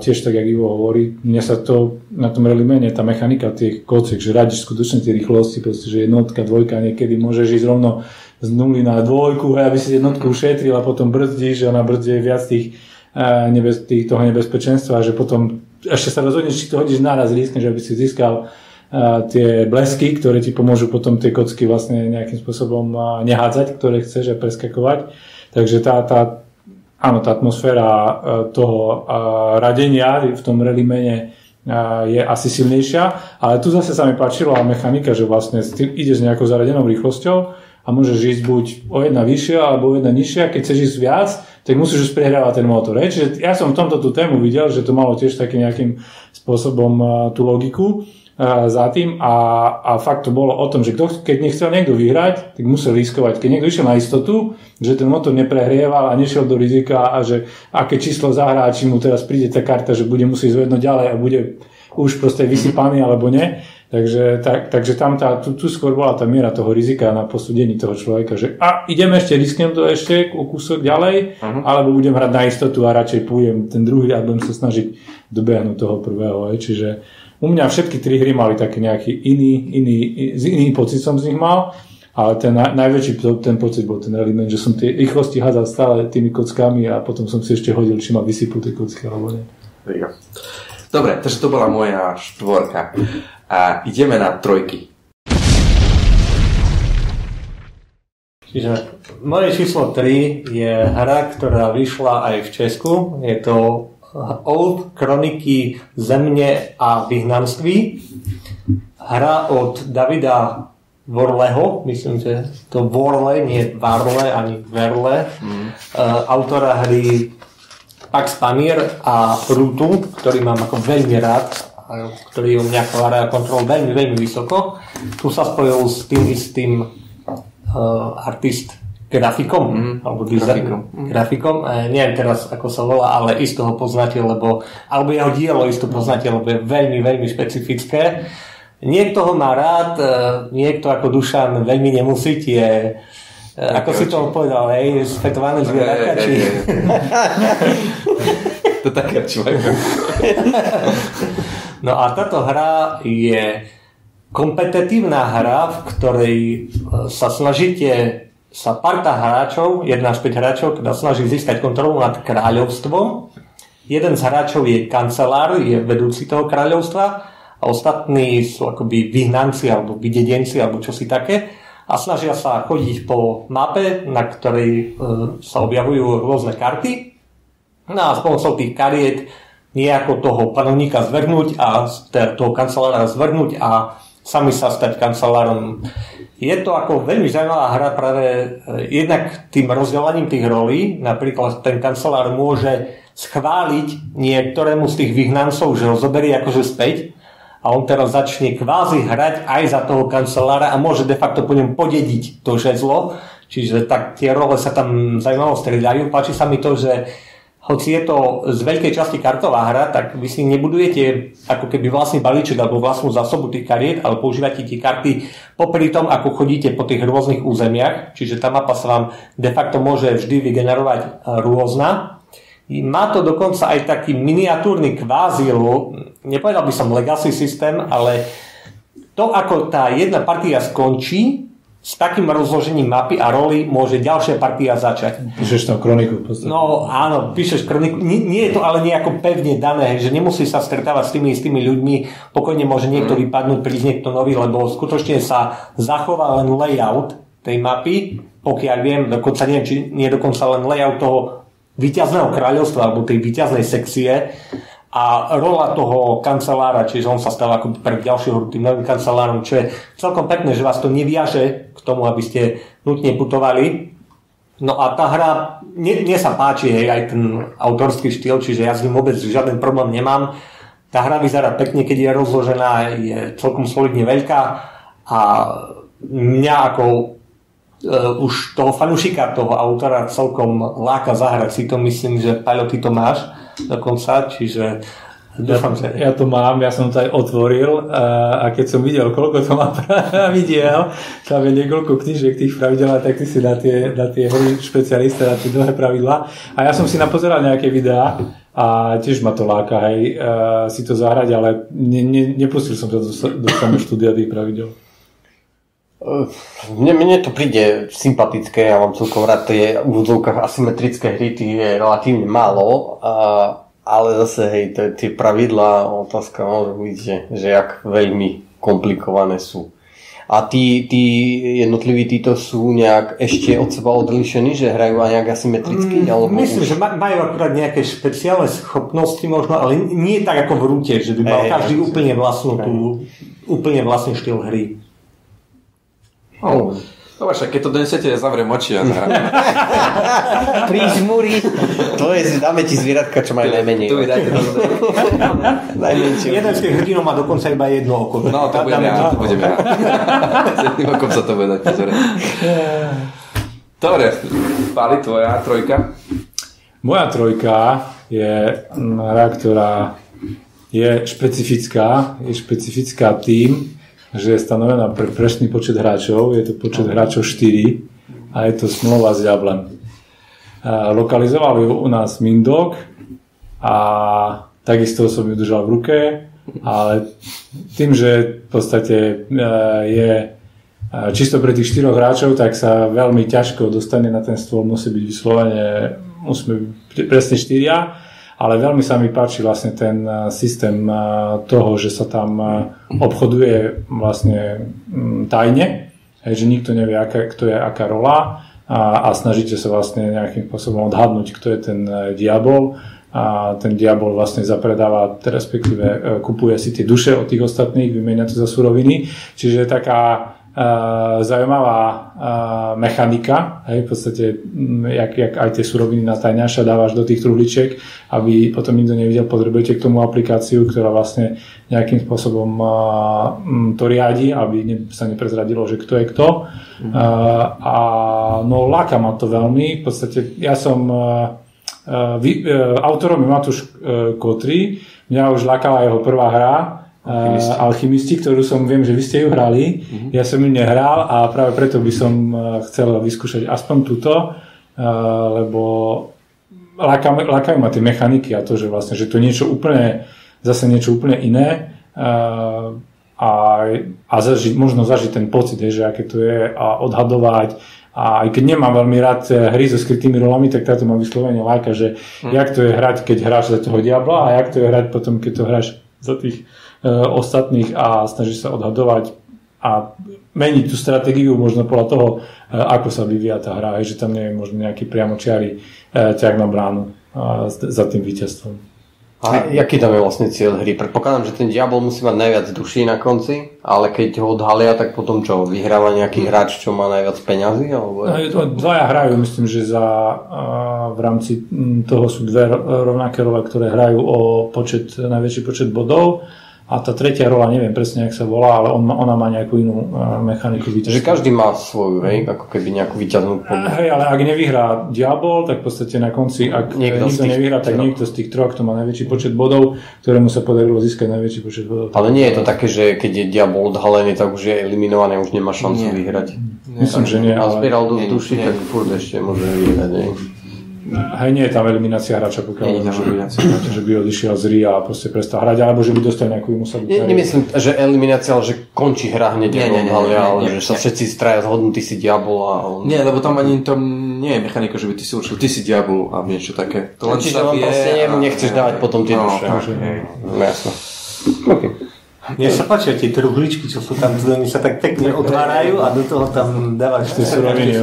C: tiež tak, jak Ivo hovorí, mne sa to na tom relimene, tá mechanika tých kociek, že radíš skutočne tie rýchlosti, proste, že jednotka, dvojka, niekedy môžeš ísť rovno z nuly na dvojku, aby si jednotku ušetril a potom brzdíš a na brzde viac tých, nebez, tých toho nebezpečenstva, že potom ešte sa rozhodneš, či to hodíš naraz riskne, že aby si získal tie blesky, ktoré ti pomôžu potom tie kocky vlastne nejakým spôsobom nehádzať, ktoré chceš a preskakovať. Takže tá, tá, áno, tá atmosféra e, toho e, radenia v tom relimene e, je asi silnejšia, ale tu zase sa mi páčila mechanika, že vlastne ide s nejakou zaradenou rýchlosťou a môžeš ísť buď o jedna vyššia alebo o jedna nižšia, keď chceš ísť viac, tak musíš už prehrávať ten motor. Čiže ja som v tomto tú tému videl, že to malo tiež takým nejakým spôsobom tú logiku za tým a, a fakt to bolo o tom, že kto, keď nechcel niekto vyhrať, tak musel riskovať. Keď niekto išiel na istotu, že ten motor neprehrieval a nešiel do rizika a že aké číslo zahrá, či mu teraz príde tá karta, že bude musieť zvednúť ďalej a bude už proste vysypaný alebo nie. Takže, tak, takže tam tá, tu, tu skôr bola tá miera toho rizika na posúdení toho človeka, že a ideme ešte, risknem to ešte o kúsok ďalej, uh-huh. alebo budem hrať na istotu a radšej pôjdem ten druhý a budem sa snažiť dobehnúť toho prvého. Aj. Čiže u mňa všetky tri hry mali taký nejaký iný, iný, iný pocit som z nich mal, ale ten naj, najväčší ten pocit bol ten element, že som tie rýchlosti hádzal stále tými kockami a potom som si ešte hodil, či ma vysypú tie kocky alebo nie.
A: Dobre, takže to bola moja štvorka. A ideme na trojky.
B: Čiže moje číslo 3 je hra, ktorá vyšla aj v Česku. Je to Old Kroniky Zemne a vyhnanství. Hra od Davida Vorleho, myslím, že to Vorle, nie Varle ani Verle, mm. autora hry Pax Pamir a Rutu, ktorý mám ako veľmi rád, ktorý u mňa klára kontrol veľmi, veľmi vysoko. Tu sa spojil s tým istým uh, artist grafikom, mm, alebo grafikom. Mm. grafikom. E, neviem teraz, ako sa volá, ale isto ho poznáte, lebo, alebo jeho dielo isto poznáte, lebo je veľmi, veľmi špecifické. Niekto ho má rád, e, niekto ako Dušan veľmi nemusí, tie e, ako si to povedal, hej, svetované zvieratka, či...
A: to človek.
B: no a táto hra je kompetitívna hra, v ktorej sa snažíte sa parta hráčov, 1 až 5 hráčov, teda snaží získať kontrolu nad kráľovstvom. Jeden z hráčov je kancelár, je vedúci toho kráľovstva a ostatní sú akoby vyhnanci alebo vydedenci alebo čosi také a snažia sa chodiť po mape, na ktorej e, sa objavujú rôzne karty no a pomocou tých kariet nejako toho panovníka zvrhnúť a teda toho kancelára zvrhnúť a sami sa stať kancelárom. Je to ako veľmi zaujímavá hra práve e, jednak tým rozdelením tých rolí, napríklad ten kancelár môže schváliť niektorému z tých vyhnancov, že ho zoberie akože späť a on teraz začne kvázi hrať aj za toho kancelára a môže de facto po ňom podediť to žezlo. Čiže tak tie role sa tam zaujímavo striedajú. Páči sa mi to, že hoci je to z veľkej časti kartová hra, tak vy si nebudujete ako keby vlastný balíček alebo vlastnú zásobu tých kariet, ale používate tie karty popri tom, ako chodíte po tých rôznych územiach. Čiže tá mapa sa vám de facto môže vždy vygenerovať rôzna má to dokonca aj taký miniatúrny kvázi, nepovedal by som legacy systém, ale to, ako tá jedna partia skončí, s takým rozložením mapy a roli môže ďalšia partia začať.
C: Píšeš tam kroniku.
B: No áno, píšeš kroniku. Nie, nie je to ale nejako pevne dané, že nemusí sa stretávať s tými istými ľuďmi. Pokojne môže niekto mm. vypadnúť, prísť niekto nový, lebo skutočne sa zachová len layout tej mapy, pokiaľ viem, dokonca neviem, či nie dokonca len layout toho víťazného kráľovstva alebo tej víťaznej sekcie a rola toho kancelára, čiže on sa stáva ako pre ďalšieho tým novým kancelárom, čo je celkom pekné, že vás to neviaže k tomu, aby ste nutne putovali. No a tá hra, mne, mne sa páči hej, aj ten autorský štýl, čiže ja s ním vôbec žiaden problém nemám. Tá hra vyzerá pekne, keď je rozložená, je celkom solidne veľká a mňa ako uh, už toho fanušika, toho autora celkom láka zahrať si to. Myslím, že Paľo, ty to máš dokonca, čiže
C: Dúfam, že... Ja to mám, ja som to aj otvoril a, a keď som videl, koľko to má [LAUGHS] pravidel, tam je niekoľko knižiek tých pravidel, tak ty si na tie, na tie hry špecialista, na tie dlhé pravidlá. A ja som si napozeral nejaké videá a tiež ma to láka, hej, si to zahrať, ale ne, ne, nepustil som sa do, do samého štúdia tých pravidel.
D: Mne, mne to príde sympatické, ja mám celkom rád tie v úvodzovkách asymetrické hry, tie je relatívne málo, a, ale zase hej, tie pravidlá, otázka môže byť, že, že jak veľmi komplikované sú. A tí, tí jednotliví títo sú nejak ešte od seba odlišení, že hrajú aj nejak asymetricky? Mm,
B: alebo myslím, už... že majú akurát nejaké špeciálne schopnosti možno, ale nie tak ako v rúte, že by mal hey, každý úplne vlastnú tú, úplne vlastný štýl hry.
A: Oh. Dobre, však keď to donesete, ja zavriem oči a [LAUGHS]
D: Prižmúri. To je, dáme ti zvieratka, čo majú najmenej.
A: Tu vydáte to. [LAUGHS]
B: Najmenšie. Jeden z tých hrdinov má dokonca iba jedno oko.
A: No, to budem ja, to budem ja. S jedným okom sa to bude dať pozorať. Dobre, Pali, tvoja trojka?
C: Moja trojka je hra, ktorá je špecifická, je špecifická tým, že je stanovená pre presný počet hráčov, je to počet hráčov 4 a je to smlova s Jablem. Lokalizoval ju u nás Mindog a takisto som ju držal v ruke, ale tým, že v podstate e, je e, čisto pre tých štyroch hráčov, tak sa veľmi ťažko dostane na ten stôl, musí byť vyslovene, musíme byť presne štyria ale veľmi sa mi páči vlastne ten eh, systém eh, toho, že sa tam eh, obchoduje vlastne mm, tajne, že nikto nevie, aká, kto je aká rola a, a snažíte sa vlastne nejakým spôsobom odhadnúť, kto je ten diabol. a ten diabol vlastne zapredáva, respektíve e, kupuje si tie duše od tých ostatných, vymenia to za suroviny. Čiže taká zaujímavá uh, mechanika, hej, v podstate m, jak, jak aj tie suroviny natajňaš a dávaš do tých truhličiek, aby potom nikto nevidel, potrebujete k tomu aplikáciu, ktorá vlastne nejakým spôsobom uh, m, to riadi, aby sa neprezradilo, že kto je kto. Uh, a no láka ma to veľmi, v podstate ja som autorom je Matúš Kotri. Mňa už lakala jeho prvá hra, Alchemisti. Uh, Alchemisti, ktorú som, viem, že vy ste ju hrali. Uh-huh. Ja som ju nehral a práve preto by som uh, chcel vyskúšať aspoň túto, uh, lebo lakajú ma tie mechaniky a to, že vlastne, že to je niečo úplne, zase niečo úplne iné a, a zažiť, možno zažiť ten pocit, že aké to je a odhadovať a aj keď nemám veľmi rád eh, hry so skrytými rolami, tak táto ma vyslovene láka, že hmm. jak to je hrať, keď hráš za toho diabla a jak to je hrať potom, keď to hráš za tých ostatných a snažíš sa odhadovať a meniť tú stratégiu možno podľa toho, uh, ako sa vyvíja tá hra, že tam nie je možno nejaký priamočiary uh, ťah na bránu za tým víťazstvom.
D: A jaký tam je vlastne cieľ hry? Predpokladám, že ten diabol musí mať najviac duší na konci, ale keď ho odhalia, tak potom čo? Vyhráva nejaký hráč, čo má najviac peňazí? Alebo...
C: No, dvaja hrajú, myslím, že za, v rámci toho sú dve rovnaké role, ktoré hrajú o počet, najväčší počet bodov a tá tretia rola, neviem presne, jak sa volá, ale on, ona má nejakú inú uh, mechaniku
D: víťazstva. Že každý má svoju, hej, ako keby nejakú víťaznú
C: uh, Hej, ale ak nevyhrá diabol, tak v podstate na konci, ak niekto nikto tých, nevyhrá, tak niekto z tých troch, kto má najväčší počet bodov, ktorému sa podarilo získať najväčší počet bodov.
D: Ale nie je to také, že keď je diabol odhalený, tak už je eliminovaný, už nemá šancu nie. vyhrať.
C: Myslím, že nie.
D: A zbieral do duši, tak furt ešte môže vyhrať, nie?
C: Hej, nie je tam eliminácia hráča, pokiaľ nie, že, hráča. že by odišiel z RIA a proste prestal hrať, alebo že by dostal nejakú inú
D: sabu. Nie, nemyslím, že eliminácia, ale že končí hra hneď nie, nie, nie, ale, ale nie, že sa všetci straja zhodnú, ty si diabol a on...
A: Nie, lebo tam ani to nie je mechanika, že by ty si určil, ty si diabol a niečo také.
D: To len Čiže on proste a... nechceš dávať potom tie no, duše. No, jasno. Okay.
B: Mne sa páčia tie truhličky, čo sú tam, oni sa tak pekne otvárajú a do toho tam dávaš tie suroviny.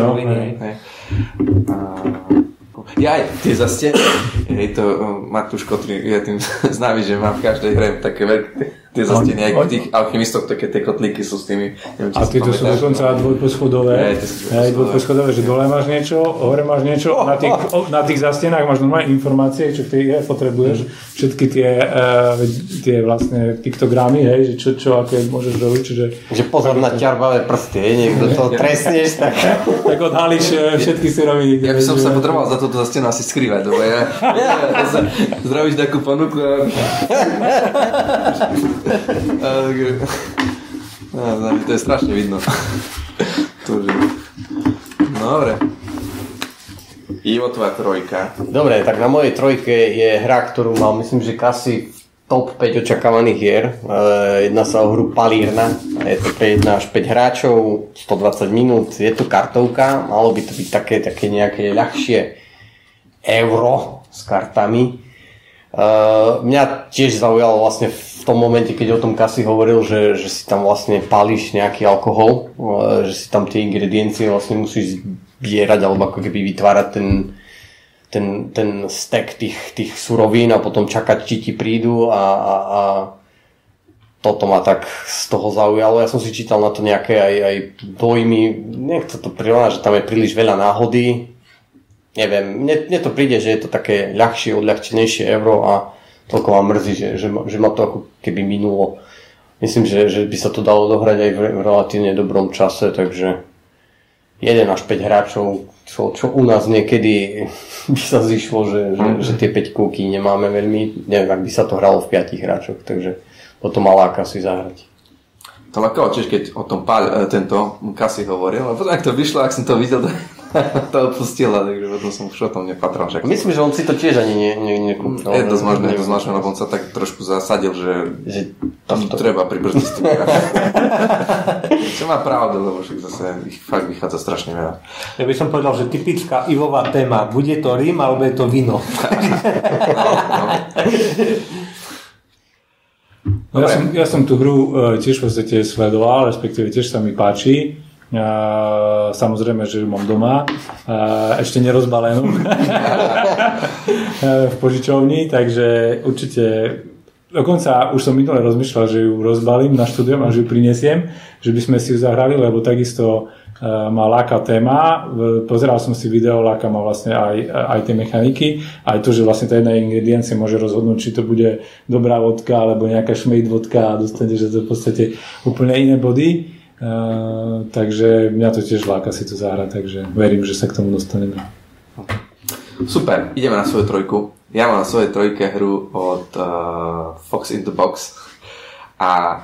B: No.
A: Ja aj tie zastenie, hej, to Matúš Kotri je tým [LAUGHS] známy, že má v každej hre také veľké tie zasteny, aj tých alchymistov, také tie kotlíky sú s tými.
C: Neviem, a tieto sú dokonca dvojposchodové. Aj dvojposchodové, že dole máš niečo, hore máš niečo, oh, na tých, oh. na tých zastenách máš normálne informácie, čo tej hre potrebuješ, všetky tie, uh, tie vlastne piktogramy, hej, že čo, čo aké môžeš robiť, čiže...
D: Že pozor na ťarbavé prsty, hej, niekto to trestneš, tak...
C: tak odhalíš eh, všetky roviny.
A: Ja by som sa potreboval za toto zastenu asi skrývať, lebo ja, ja, ja zdravíš takú ponuku a... no, [LAUGHS] to je strašne vidno. Dobre. Ivo, tvoja trojka.
D: Dobre, tak na mojej trojke je hra, ktorú mal, myslím, že kasi top 5 očakávaných hier. Jedná sa o hru Palírna. Je to pre 1 až 5 hráčov, 120 minút. Je to kartovka, malo by to byť také, také nejaké ľahšie euro s kartami. Mňa tiež zaujalo vlastne v tom momente, keď o tom Kasi hovoril, že, že si tam vlastne palíš nejaký alkohol, že si tam tie ingrediencie vlastne musíš zbierať alebo ako keby vytvárať ten, ten, ten stek tých, tých surovín a potom čakať, či ti prídu a, a, a toto ma tak z toho zaujalo. Ja som si čítal na to nejaké aj, aj dojmy, nechce to prirovnať, že tam je príliš veľa náhody. Neviem, mne, mne to príde, že je to také ľahšie, odľahčenejšie euro a toľko ma mrzí, že, že, ma, že ma to ako keby minulo. Myslím, že, že by sa to dalo dohrať aj v, v relatívne dobrom čase, takže 1 až 5 hráčov, čo, čo u nás niekedy [LAUGHS] by sa zišlo, že, že, že tie 5 kúky nemáme veľmi, neviem, ak by sa to hralo v 5 hráčoch, takže potom maláka si zahrať.
A: To lakalo tiež, keď o tom pál, e, tento Kasi hovoril, a potom ak to vyšlo, ak som to videl, [LAUGHS] to odpustila, takže potom som už o tom nepatral. Však...
D: Myslím, že on si to tiež ani ne, ne, nekúpil.
A: Je to zmažné, je to zmažné, lebo on sa tak trošku zasadil, že, že tam to... treba pribrzdiť. [LAUGHS] Čo má pravdu, lebo však zase ich fakt vychádza strašne veľa.
B: Ja by som povedal, že typická Ivová téma, bude to Rím, alebo je to víno. [LAUGHS] no, no.
C: Ja som, ja som tú hru uh, tiež v podstate sledoval, respektíve tiež sa mi páči. Uh, samozrejme, že ju mám doma, uh, ešte nerozbalenú [LAUGHS] v požičovni, takže určite Dokonca už som minule rozmýšľal, že ju rozbalím na štúdium a že ju prinesiem, že by sme si ju zahrali, lebo takisto uh, ma láka téma. Pozeral som si video, láka ma vlastne aj, aj tie mechaniky, aj to, že vlastne tá jedna ingrediencia môže rozhodnúť, či to bude dobrá vodka alebo nejaká šmejd vodka a dostane, že to v podstate úplne iné body. Takže mňa to tiež láka si to zahrať, takže verím, že sa k tomu dostaneme.
A: Super, ideme na svoju trojku. Ja mám na svojej trojke hru od uh, Fox in the Box a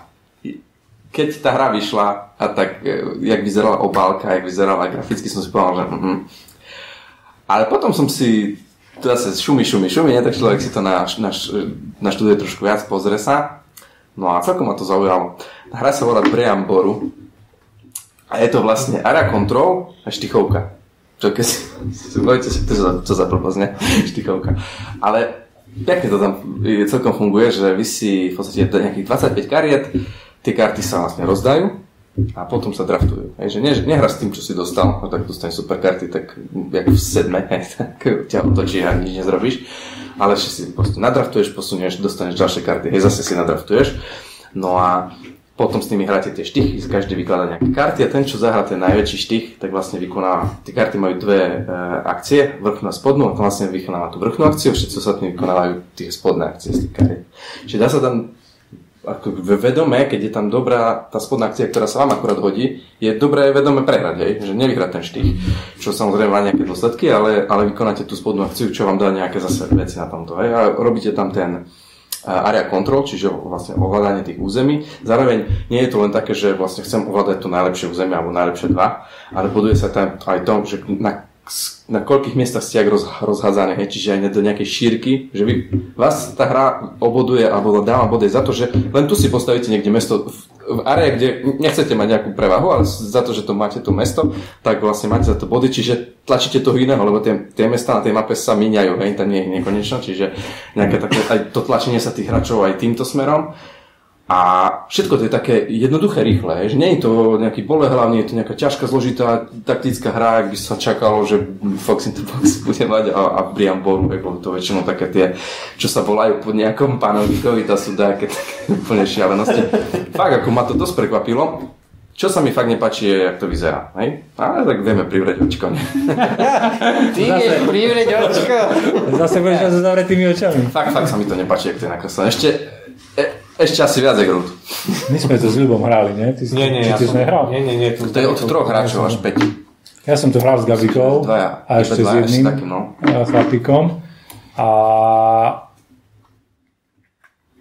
A: keď tá hra vyšla a tak, uh, jak vyzerala obálka, jak vyzerala graficky, som si povedal, že mm Ale potom som si zase šumi, šumi, šumi, tak človek si to na, na, na štúdie trošku viac pozrie sa. No a celkom ma to zaujalo. Hra sa volá Boru a je to vlastne Area Control a štichovka. Čo keď si, si poviete, to, je to za blbosť, ne? Štichovka. Ale pekne to tam celkom funguje, že vy si v podstate nejakých 25 kariet, tie karty sa vlastne rozdajú a potom sa draftujú. Hej, že ne, nehra s tým, čo si dostal, no tak dostane super karty, tak jak v sedme, [LAUGHS] tak ťa otočí a nič nezrobíš. Ale že si proste nadraftuješ, posunieš, dostaneš ďalšie karty, hej, zase si nadraftuješ. No a potom s nimi hráte tie štychy, každý vykladá nejaké karty a ten, čo zahrá ten najväčší štych, tak vlastne vykonáva. Tie karty majú dve e, akcie, vrchnú a spodnú, a vlastne vykonáva tú vrchnú akciu, všetci ostatní vykonávajú tie spodné akcie z tých kariet. Čiže dá sa tam ako vedome, keď je tam dobrá tá spodná akcia, ktorá sa vám akurát hodí, je dobré vedome prehrať, hej? že nevyhrať ten štých, čo samozrejme má nejaké dôsledky, ale, ale vykonáte tú spodnú akciu, čo vám dá nejaké zase veci na tomto. Hej? A robíte tam ten, area control, čiže vlastne ovládanie tých území. Zároveň nie je to len také, že vlastne chcem ovládať to najlepšie územie alebo najlepšie dva, ale buduje sa tam aj to, že na na koľkých miestach ste roz, rozhádzané, čiže aj do nejakej šírky, že vy, vás tá hra oboduje alebo dáva body za to, že len tu si postavíte niekde mesto v, v area, kde nechcete mať nejakú prevahu, ale za to, že to máte to mesto, tak vlastne máte za to body, čiže tlačíte toho iného, lebo tie, tie mesta na tej mape sa míňajú, hej, tam nie je nekonečno, čiže nejaké také, aj to tlačenie sa tých hráčov aj týmto smerom. A všetko to je také jednoduché, rýchle, že nie je to nejaký bolehlavný, je to nejaká ťažká, zložitá taktická hra, ak by sa čakalo, že Fox in the Box [LAUGHS] bude mať a, a Brian Boru, bolo to väčšinou také tie, čo sa volajú pod nejakom panovníkovi, to sú také, [LAUGHS] také úplne šialenosti. Fakt, ako ma to dosť prekvapilo. Čo sa mi fakt nepáči je, jak to vyzerá. Hej? Ale tak vieme privrieť očko. Ne? [LAUGHS]
D: Ty vieš privrieť očko?
C: Zase budeš so zavretými očami.
A: Fakt, fakt sa mi to nepáči, jak to je nakreslené. Ešte, e, ešte asi viac Egrud.
C: My sme to s Ľubom hrali, nie?
B: Ty si, nie, nie, ja
C: ty
B: som,
C: nehral?
B: Nie, nie, nie.
A: To, to je od troch hráčov až 5.
C: Ja som to hral s Gabikou
A: Dvaja.
C: a ešte s
A: Dvaja,
C: jedným
A: ešte takým, no.
C: chlapikom. A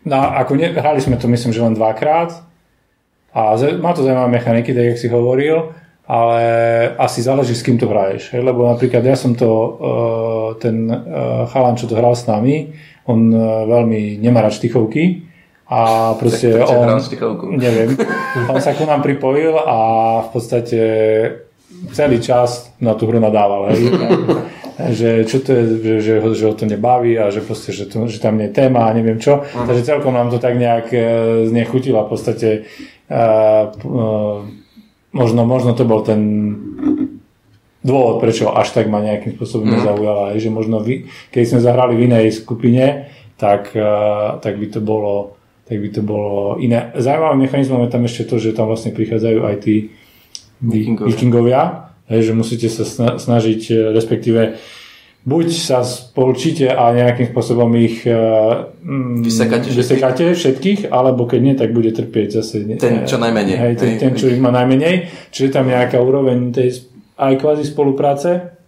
C: no, ako ne, hrali sme to myslím, že len dvakrát a z, má to zaujímavé mechaniky, tak jak si hovoril, ale asi záleží s kým to hraješ. Hej? Lebo napríklad ja som to, uh, ten uh, chalan, čo to hral s nami, on uh, veľmi nemá rád štichovky, a proste
A: Tak
C: on, neviem, [LAUGHS] on sa ku nám pripojil a v podstate celý čas na tú hru nadával, hej. [LAUGHS] že čo to je, že, ho, že ho to nebaví a že, proste, že, to, že tam nie je téma a neviem čo. Uh-huh. Takže celkom nám to tak nejak e, znechutilo v podstate uh, uh, možno, možno to bol ten dôvod, prečo až tak ma nejakým spôsobom
A: Mhm.
C: nezaujala. Hej, že možno vy, keď sme zahrali v inej skupine, tak, uh, tak by to bolo tak by to bolo iné. Zaujímavým mechanizmom je tam ešte to, že tam vlastne prichádzajú aj tí
A: Vikingovia.
C: že musíte sa sna- snažiť, e, respektíve buď sa spolčíte a nejakým spôsobom ich mm,
A: Vysekáte
C: vysekáte všetkých, alebo keď nie, tak bude trpieť zase
A: Ten, čo najmenej.
C: Hej, ten,
A: Hej.
C: ten, čo ich má najmenej, čiže tam nejaká úroveň tej aj kvázi spolupráce.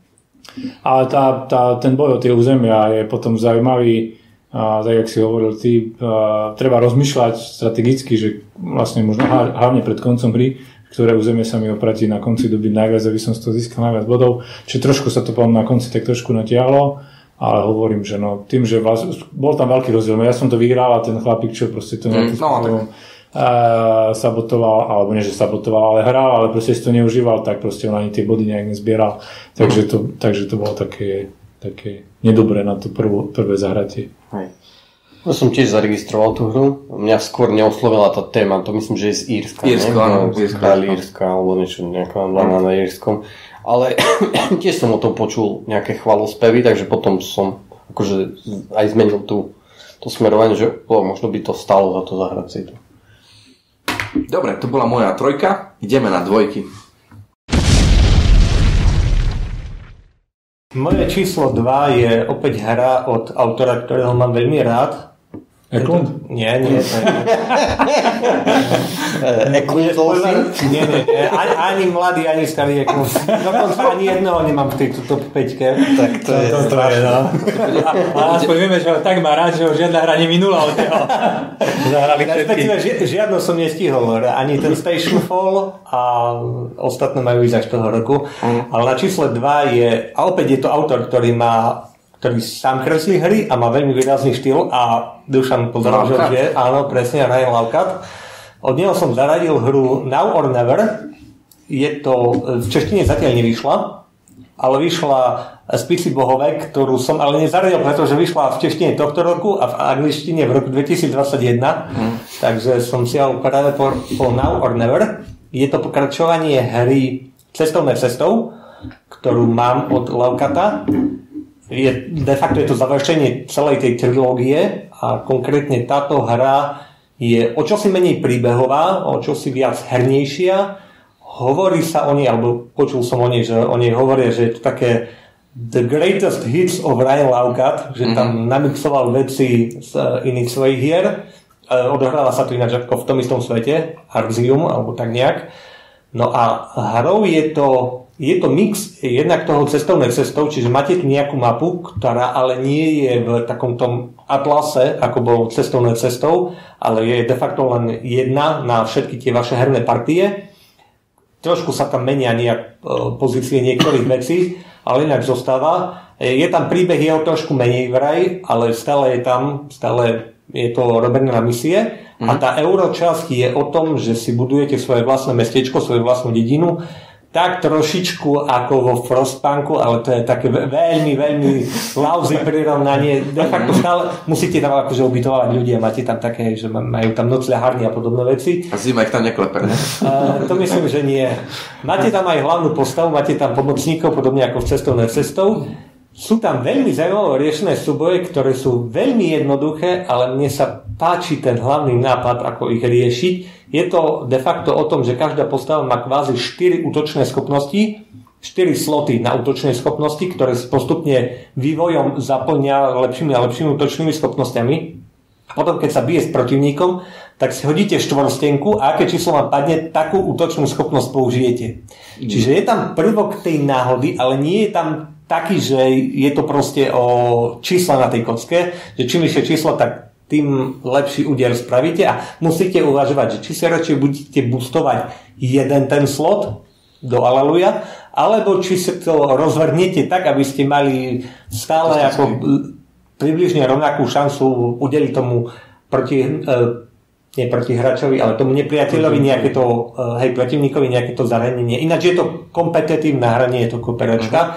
C: Ale tá, tá, ten boj o tie územia je potom zaujímavý, a tak jak si hovoril ty, a, treba rozmýšľať strategicky, že vlastne možno hla- hlavne pred koncom hry, ktoré územie sa mi opratí na konci doby najviac, aby som z toho získal najviac bodov. Čiže trošku sa to na konci tak trošku natiahlo, ale hovorím, že no, tým, že vás, bol tam veľký rozdiel. Ja som to vyhral a ten chlapík, čo proste to nejakým
A: Mm, no,
C: spôsobom a sabotoval, alebo nie, že sabotoval, ale hral, ale proste si to neužíval, tak proste on ani tie body nejak nezbieral. Takže to, takže to bolo také, také nedobré na to prvo, prvé zahratie.
A: Hej.
D: Ja som tiež zaregistroval tú hru. Mňa skôr neoslovila tá téma, to myslím, že je z Írska.
A: Áno,
D: No, Kráľ
A: áno.
D: Írska, alebo niečo, nejaká dáma na Írskom. Ale [CLEARS THROAT] tiež som o tom počul nejaké chvalospevy, takže potom som akože aj zmenil tú, to smerovanie, že o, možno by to stalo za to zahrať si to.
A: Dobre, to bola moja trojka. Ideme na dvojky.
B: Moje číslo 2 je opäť hra od autora, ktorého mám veľmi rád.
C: Eklund?
B: Nie, nie. to je-
D: Eklund Dolphin?
B: Nie, nie, nie. Ani, ani mladý, ani starý Eklund. Dokonca ani jedného nemám v tejto top 5.
D: Tak to je
C: To, je, no. A aspoň vieme, že ho tak má rád, že ho žiadna hra neminula od neho. Zahrali všetky.
B: Respektíve ži, žiadno som nestihol, ani ten Station Fall a ostatné majú ísť až toho roku. Ale na čísle 2 je, a opäť je to autor, ktorý má ktorý sám kreslí hry a má veľmi výrazný štýl a Dušan pozeral, že je, áno, presne, Ryan Laukat. Od neho som zaradil hru Now or Never. Je to, v češtine zatiaľ nevyšla, ale vyšla z PC Bohové, ktorú som ale nezaradil, pretože vyšla v češtine tohto roku a v angličtine v roku 2021. Takže som si ho práve po, po Now or Never. Je to pokračovanie hry Cestovné cestou, ktorú mám od Laukata. Je, de facto je to završenie celej tej trilógie a konkrétne táto hra je o čosi menej príbehová, o čosi viac hernejšia. Hovorí sa o nej, alebo počul som o nej, že o nej hovoria, že je to také the greatest hits of Ryan Laukat, že tam namixoval veci z eh, iných svojich hier. Eh, Odohráva sa to ináč ako v tom istom svete, Arxium, alebo tak nejak. No a hrou je to, je to mix jednak toho cestovnej cestou, čiže máte tu nejakú mapu, ktorá ale nie je v takom tom atlase, ako bol cestovné cestou, ale je de facto len jedna na všetky tie vaše herné partie. Trošku sa tam menia nejak e, pozície niektorých vecí, ale inak zostáva. E, Je tam príbeh jeho trošku menej vraj, ale stále je tam, stále je to robené na misie. A tá euročasť je o tom, že si budujete svoje vlastné mestečko, svoju vlastnú dedinu, tak trošičku ako vo Frostpunku, ale to je také ve- veľmi, veľmi lousy prirovnanie. De facto stále musíte tam akože ubytovať ľudia, máte tam také, že ma- majú tam nocľahárny a podobné veci.
A: A zima ich tam neklepe, ne?
B: Uh, to myslím, že nie. Máte tam aj hlavnú postavu, máte tam pomocníkov, podobne ako v cestovné cestou. Sú tam veľmi zaujímavé riešené súboje, ktoré sú veľmi jednoduché, ale mne sa páči ten hlavný nápad, ako ich riešiť. Je to de facto o tom, že každá postava má kvázi 4 útočné schopnosti, 4 sloty na útočné schopnosti, ktoré postupne vývojom zaplňa lepšími a lepšími útočnými schopnosťami. A potom, keď sa bije s protivníkom, tak si hodíte štvorstenku a aké číslo vám padne, takú útočnú schopnosť použijete. Čiže je tam prvok tej náhody, ale nie je tam taký, že je to proste o čísla na tej kocke, že čím vyššie číslo, tak tým lepší úder spravíte a musíte uvažovať, že či si radšej budete boostovať jeden ten slot do Aleluja, alebo či sa to rozvrhnete tak, aby ste mali stále ako približne rovnakú šancu udeliť tomu proti, e, nie proti hráčovi, ale tomu nepriateľovi nejaké to, e, hej, protivníkovi nejaké to zaranenie. Ináč je to kompetitívne hra, nie je to kooperačka.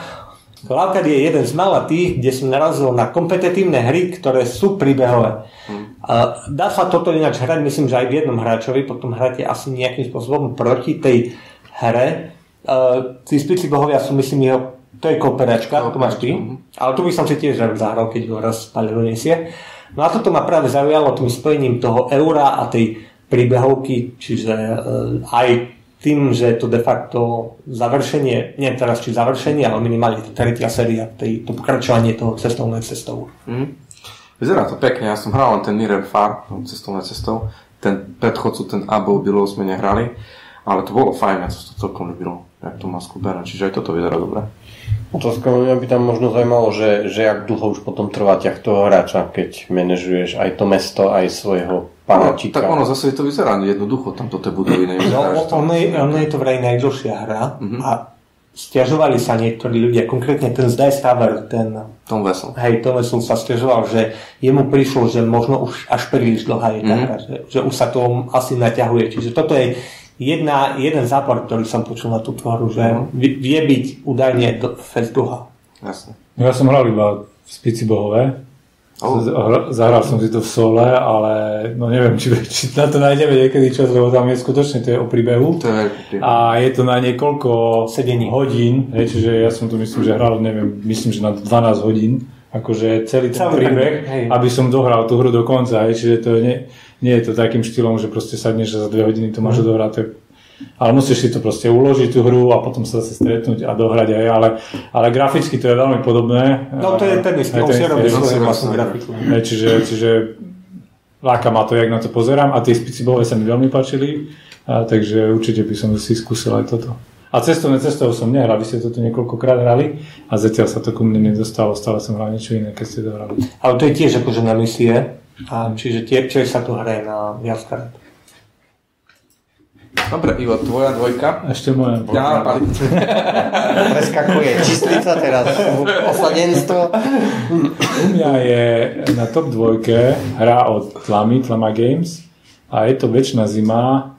B: Cloudcard je jeden z mála tých, kde som narazil na kompetitívne hry, ktoré sú príbehové. A dá sa toto ináč hrať, myslím, že aj v jednom hráčovi, potom hráte asi nejakým spôsobom proti tej hre. Uh, tí spici bohovia sú, myslím, jeho, to je kooperačka, to máš ty. Ale tu by som si tiež zahral, keď ho raz Palero nesie. No a toto ma práve zaujalo tým spojením toho eura a tej príbehovky, čiže uh, aj tým, že to de facto završenie, nie teraz či završenie, ale minimálne tretia séria, tej, to pokračovanie toho cestovnej cestou.
A: Mhm. Vyzerá to pekne, ja som hral len ten Mirror Far, cestovné cestou. Ten predchodcu, ten Above Below sme nehrali, ale to bolo fajn, ja to celkom ľúbilo, jak to má skúbené, čiže aj toto vyzerá dobre.
D: Otázka mňa by tam možno zaujímalo, že, že jak dlho už potom trvá ťah toho hráča, keď manažuješ aj to mesto, aj svojho
A: No,
D: panáčika.
A: tak ono zase to vyzerá jednoducho, tamto tie budovy
B: No,
A: nevyzerá, to-
B: ono je, ono je to vraj najdlhšia hra a stiažovali sa niektorí ľudia, konkrétne ten z Dice Tower, ten
A: Tom Vessel.
B: Hej, Tome som sa stiažoval, že jemu prišlo, že možno už až príliš dlhá je tá hra, že, že už sa to asi naťahuje. Čiže toto je jedna, jeden zápor, ktorý som počul na túto hru, že vie, vie byť údajne do, fest.
A: Jasne.
C: Ja som hral iba v Spici bohové
A: Oh.
C: Zahral som si to v sole, ale no neviem, či, či na to nájdeme niekedy čas, lebo tam je skutočne to je o príbehu.
A: To je...
C: A je to na niekoľko
B: Sedení.
C: hodín, hej, čiže ja som to myslím, že hral, neviem, myslím, že na 12 hodín, akože celý ten
B: Celý
C: príbeh,
B: hej.
C: aby som dohral tú hru do konca, hej, čiže to nie, nie je to takým štýlom, že proste sadneš a za dve hodiny to máš
B: Mhm.
C: odohrať, ale musíš si to proste uložiť tú hru a potom sa zase stretnúť a dohrať aj, ale, ale graficky to je veľmi podobné.
B: No to je ten istý,
C: Aj
B: on si robí svoju vlastnú grafiku.
C: Čiže, čiže láka ma to, jak na to pozerám a tie spicibové sa mi veľmi páčili, a, takže určite by som si skúsil aj toto. A cestovné cestou som nehral, vy ste to tu niekoľkokrát hrali a zatiaľ sa to ku mne nedostalo, stále som hral niečo iné, keď ste to hrali.
B: Ale to je tiež akože na misie. A čiže tie, tiež sa to hraje na viackrát.
A: Dobre, Ivo, tvoja dvojka.
C: Ešte moja.
A: Ja, pali. [LAUGHS]
D: Preskakuje čistlica teraz, osadenstvo.
C: U mňa je na top dvojke hra od Tlamy, Tlama Games a je to Večná zima,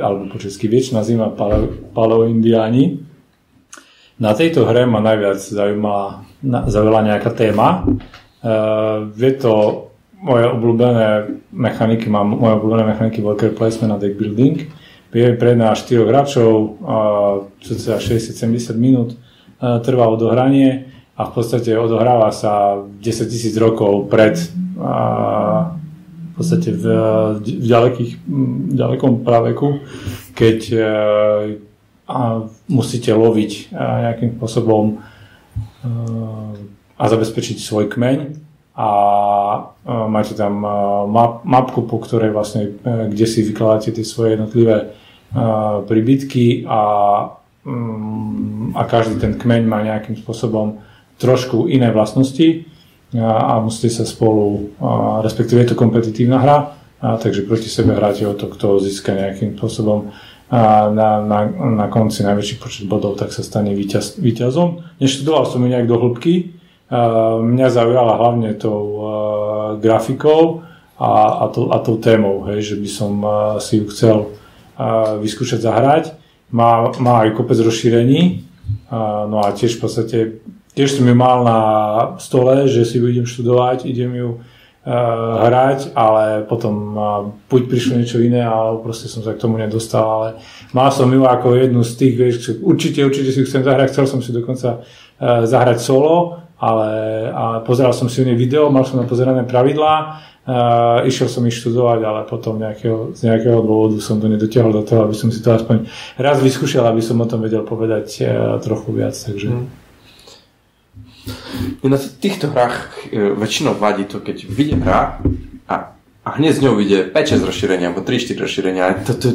C: alebo po česky Večná zima Paleo, Paleo Indiáni. Na tejto hre ma najviac zaujímala, zaujala nejaká téma. Uh, je to moje obľúbené mechaniky, mám moje obľúbené mechaniky worker placement a deck building. Je pre nás 4 hráčov, cca 60-70 minút trvá odohranie a v podstate odohráva sa 10 tisíc rokov pred uh, v podstate v, v ďalekých, m, ďalekom praveku, keď uh, a musíte loviť uh, nejakým spôsobom uh, a zabezpečiť svoj kmeň a uh, máte tam uh, map, mapku, po ktorej vlastne, uh, kde si vykladáte tie svoje jednotlivé príbytky a, um, a každý ten kmeň má nejakým spôsobom trošku iné vlastnosti a, musíte sa spolu, respektíve je to kompetitívna hra, a, takže proti sebe hráte o to, kto získa nejakým spôsobom a na, na, na konci najväčší počet bodov, tak sa stane víťaz, víťazom. Neštudoval som ju nejak do hĺbky, mňa zaujala hlavne tou grafikou a, a, to, a tou témou, hej, že by som si ju chcel vyskúšať zahrať. Má, má aj kopec rozšírení, no a tiež v podstate tiež som ju mal na stole, že si ju idem študovať, idem ju hrať, ale potom buď prišlo niečo iné, ale proste som sa k tomu nedostal, ale mal som ju ako jednu z tých, vieš, určite, určite si ju chcem zahrať, chcel som si dokonca zahrať solo, ale a pozeral som si u nej video, mal som na pozerané pravidlá, uh, išiel som ich študovať, ale potom nejakého, z nejakého dôvodu som to nedotiahol do toho, aby som si to aspoň raz vyskúšal, aby som o tom vedel povedať uh, trochu viac, takže... Mm.
A: Na týchto hrách e, väčšinou vadí to, keď vyjde hra a, hneď z ňou vyjde 5-6 rozšírenia, alebo 3-4 rozšírenia. To, to,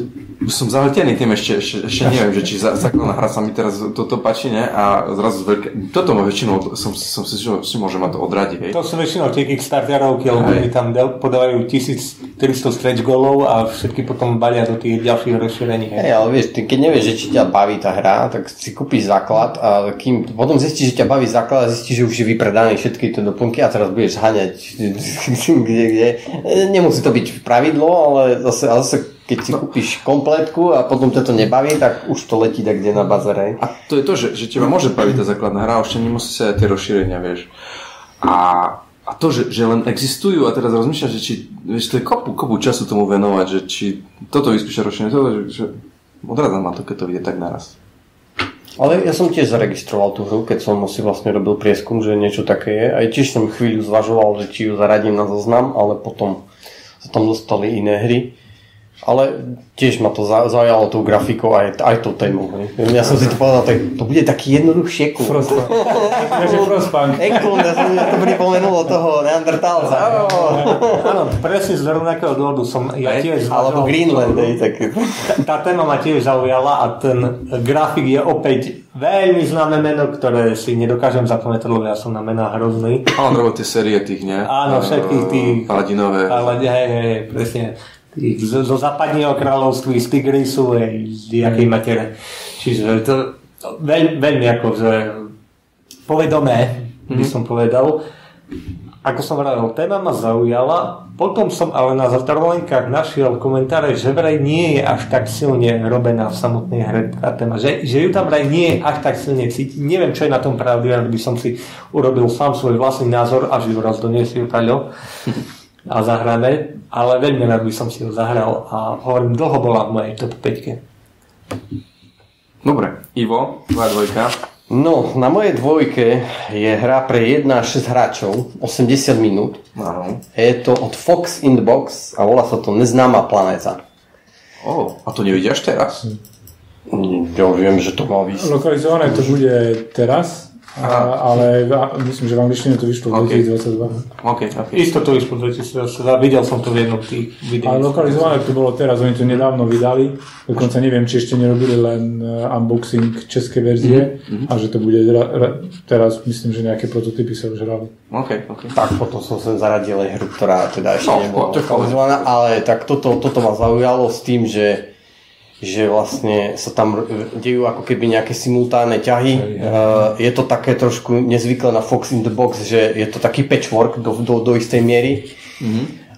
A: som zahltený tým ešte, ešte, ešte neviem, že či za- základná hra sa mi teraz toto páči, ne? A zrazu veľké... Toto ma väčšinou, som, som si že si môže ma to odradiť, hej.
B: To sú väčšinou tie Kickstarterovky, lebo
A: Hej.
B: oni tam del- podávajú 1300 stretch golov a všetky potom balia do tých ďalších rozšírení. hej.
D: Hej, ale vieš, ty keď nevieš, že či ťa baví tá hra, tak si kúpiš základ a kým potom zistíš, že ťa baví základ a zistíš, že už je vypredaný všetky tie doplnky a teraz budeš haňať [LAUGHS] kde, kde. Nemusí to byť pravidlo, ale zase, ale zase keď si kúpiš kompletku a potom ťa to nebaví, tak už to letí tak kde na bazare.
A: A to je to, že, že teba môže baviť tá základná hra, ešte nemusí sa aj tie rozšírenia, vieš. A, a to, že, že len existujú a teraz rozmýšľaš, že či, vieš, to je kopu, kopu času tomu venovať, že či toto vyskúša rozšírenie, toto, že, že odradá ma to, keď to vyjde tak naraz.
D: Ale ja som tiež zaregistroval tú hru, keď som si vlastne robil prieskum, že niečo také je. Aj tiež som chvíľu zvažoval, že či ju zaradím na zoznam, ale potom sa tam dostali iné hry. Ale tiež ma to za- zaujalo tou grafikou aj, aj tou témou. hej. Ja som si to povedal, tak to bude taký jednoduchšie kúr.
C: Takže Frostpunk.
D: Ja som ja to pripomenulo toho Neandertálca. [LAUGHS]
B: Áno, presne z rovnakého dôvodu som ja tiež
D: Alebo
B: zvažoval-
D: Greenland, hej, tak...
B: Tá téma ma tiež zaujala a ten grafik je opäť veľmi známe meno, ktoré si nedokážem zapamätať, lebo ja som na mená hrozný.
A: On robil tie série tých, ne?
B: Áno, všetkých tých-
A: Paladinové.
B: Ale hej, hej, hej, presne. Zo, zo západného kráľovství, z Tigrisu, z jakej matere. Čiže to veľ, veľmi ako, že povedomé, by som povedal. ako som vravel, téma ma zaujala, potom som ale na zatrvolenkách našiel komentáre, že vraj nie je až tak silne robená v samotnej hre tá téma, že, že ju tam vraj nie je až tak silne cítiť. Neviem, čo je na tom pravdy, ale by som si urobil sám svoj vlastný názor, až ju raz doniesie Paľo [LAUGHS] a zahráme, ale veľmi rád by som si ju zahral a hovorím, dlho bola v mojej top 5.
A: Dobre, Ivo, tvoja dvojka.
D: No, na mojej dvojke je hra pre 1 až 6 hráčov, 80 minút.
A: Áno.
D: Je to od Fox in the Box a volá sa to Neznáma planéta.
A: Oh, a to nevidia až teraz?
D: Ja viem, že to má výsť.
C: Lokalizované to bude teraz, a, ale myslím, že v angličtine to vyšlo v
A: OK.
C: 2022.
A: OK, OK.
B: Isto to vyšlo 2022, videl som to v jednom tých videí.
C: Ale lokalizované to bolo teraz, oni to nedávno vydali, dokonca neviem, či ešte nerobili len eh, unboxing českej verzie a že to bude ra, ra, teraz, myslím, že nejaké prototypy sa už hrali.
A: OK, OK.
D: Tak potom som sem zaradil aj hru, ktorá teda ešte
A: No,
D: nebola lokalizovaná, ale tak toto, toto ma zaujalo s tým, že že vlastne sa tam dejú ako keby nejaké simultánne ťahy. Uh, je to také trošku nezvyklé na Fox in the Box, že je to taký patchwork do, do, do istej miery.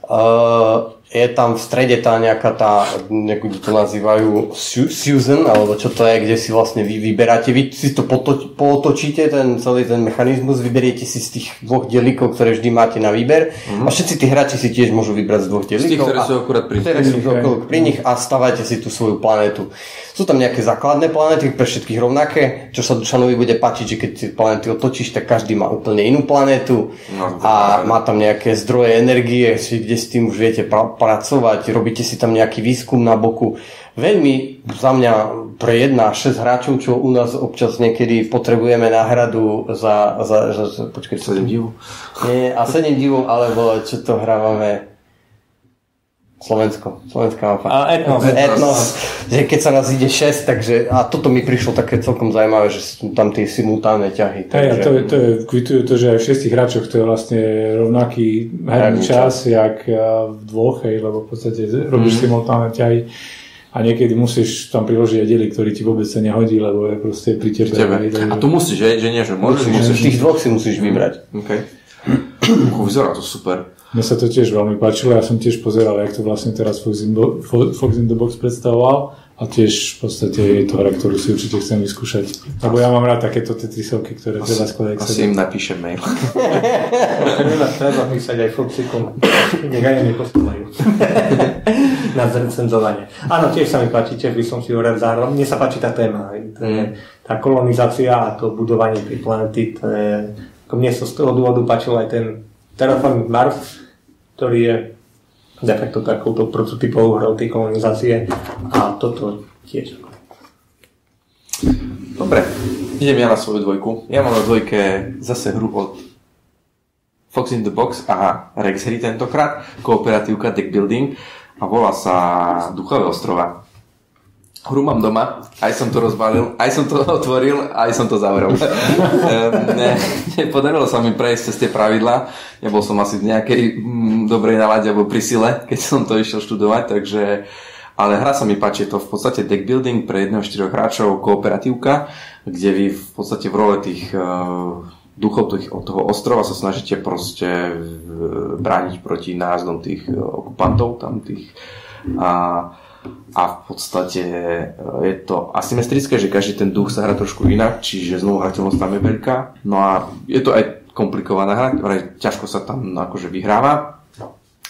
D: Uh, je tam v strede tá nejaká tá, ako to nazývajú, Su- Susan, alebo čo to je, kde si vlastne vy vyberáte, vy si to potoč, potočíte, ten celý ten mechanizmus, vyberiete si z tých dvoch delíkov, ktoré vždy máte na výber. A všetci tí hráči si tiež môžu vybrať z dvoch
A: Z tých,
D: delíkov.
A: ktoré sú akurát pri
D: ktoré sú okolo pri nich a stavajte si tú svoju planetu. Sú tam nejaké základné planéty, pre všetkých rovnaké, čo sa Dušanovi bude páčiť, že keď si planéty otočíš, tak každý má úplne inú planétu
A: No,
D: a má tam nejaké zdroje energie, si- kde s tým už viete pra- pracovať, robíte si tam nejaký výskum na boku. Veľmi za mňa pre 1 až 6 hráčov, čo u nás občas niekedy potrebujeme náhradu za, za, za, za počkaj, čo
A: 7 divu.
D: nie, a 7 divov, alebo čo to hrávame Slovensko, slovenská mapa.
B: A Etnos.
D: Etnos, že keď sa nás ide 6, takže a toto mi prišlo také celkom zaujímavé, že sú tam tie simultánne ťahy. Takže,
C: to, je- to je, kvitujú to, že aj v šiestich hráčoch to je vlastne rovnaký herný
D: Herný
C: čas, jak v dvoch, hej, lebo v podstate robíš simultánne ťahy a niekedy musíš tam priložiť aj diely, ktorý ti vôbec sa nehodí, lebo je proste pri tebe.
A: Tebe.
C: hej, takže-
A: A tu musíš, že, že nie, že môžeš,
D: musíš,
A: musíš.
D: z tých dvoch si musíš vybrať.
A: OK. Uch, vyzerá to super.
C: Mne sa to tiež veľmi páčilo, ja som tiež pozeral, jak to vlastne teraz Fox in, Bo- Fo- Fox in the Box predstavoval a tiež v podstate je to hra, ktorú si určite chcem vyskúšať. Lebo ja mám rád takéto Tetrisovky, ktoré treba skladať
A: Asi im napíšem mail.
B: Treba, písať aj Foxikom. Nech aj mi posielajú. Na zrecenzovanie. Áno, tiež sa mi páči, tiež by som si ho rád zahral. Mne sa páči tá téma. To je, tá kolonizácia a to budovanie tej planety, to je, mne sa z toho dôvodu páčil aj ten Terraforming Mars, ktorý je de facto takouto prototypovou hrou tej kolonizácie a toto tiež.
A: Dobre, idem ja na svoju dvojku. Ja mám na dvojke zase hru od Fox in the Box a Rex hry tentokrát, kooperatívka Deck Building a volá sa Duchové ostrova. Hru mám doma, aj som to rozbalil, aj som to [LAUGHS] otvoril, aj som to zavrel. [LAUGHS] Ehm, ne, nepodarilo sa mi prejsť cez tie pravidlá, nebol som asi v nejakej mm, dobrej nalade alebo pri sile, keď som to išiel študovať, takže ale hra sa mi páči, je to v podstate deck building pre jedného štyroch hráčov, kooperatívka, kde vy v podstate v role tých uh, duchov tých, od toho ostrova sa snažíte proste uh, brániť proti nájazdom tých uh, okupantov tam tých. A, a v podstate uh, je to asymetrické, že každý ten duch sa hrá trošku inak, čiže znovu hrateľnosť tam je veľká. No a je to aj komplikovaná hra, ktorá ťažko sa tam akože vyhráva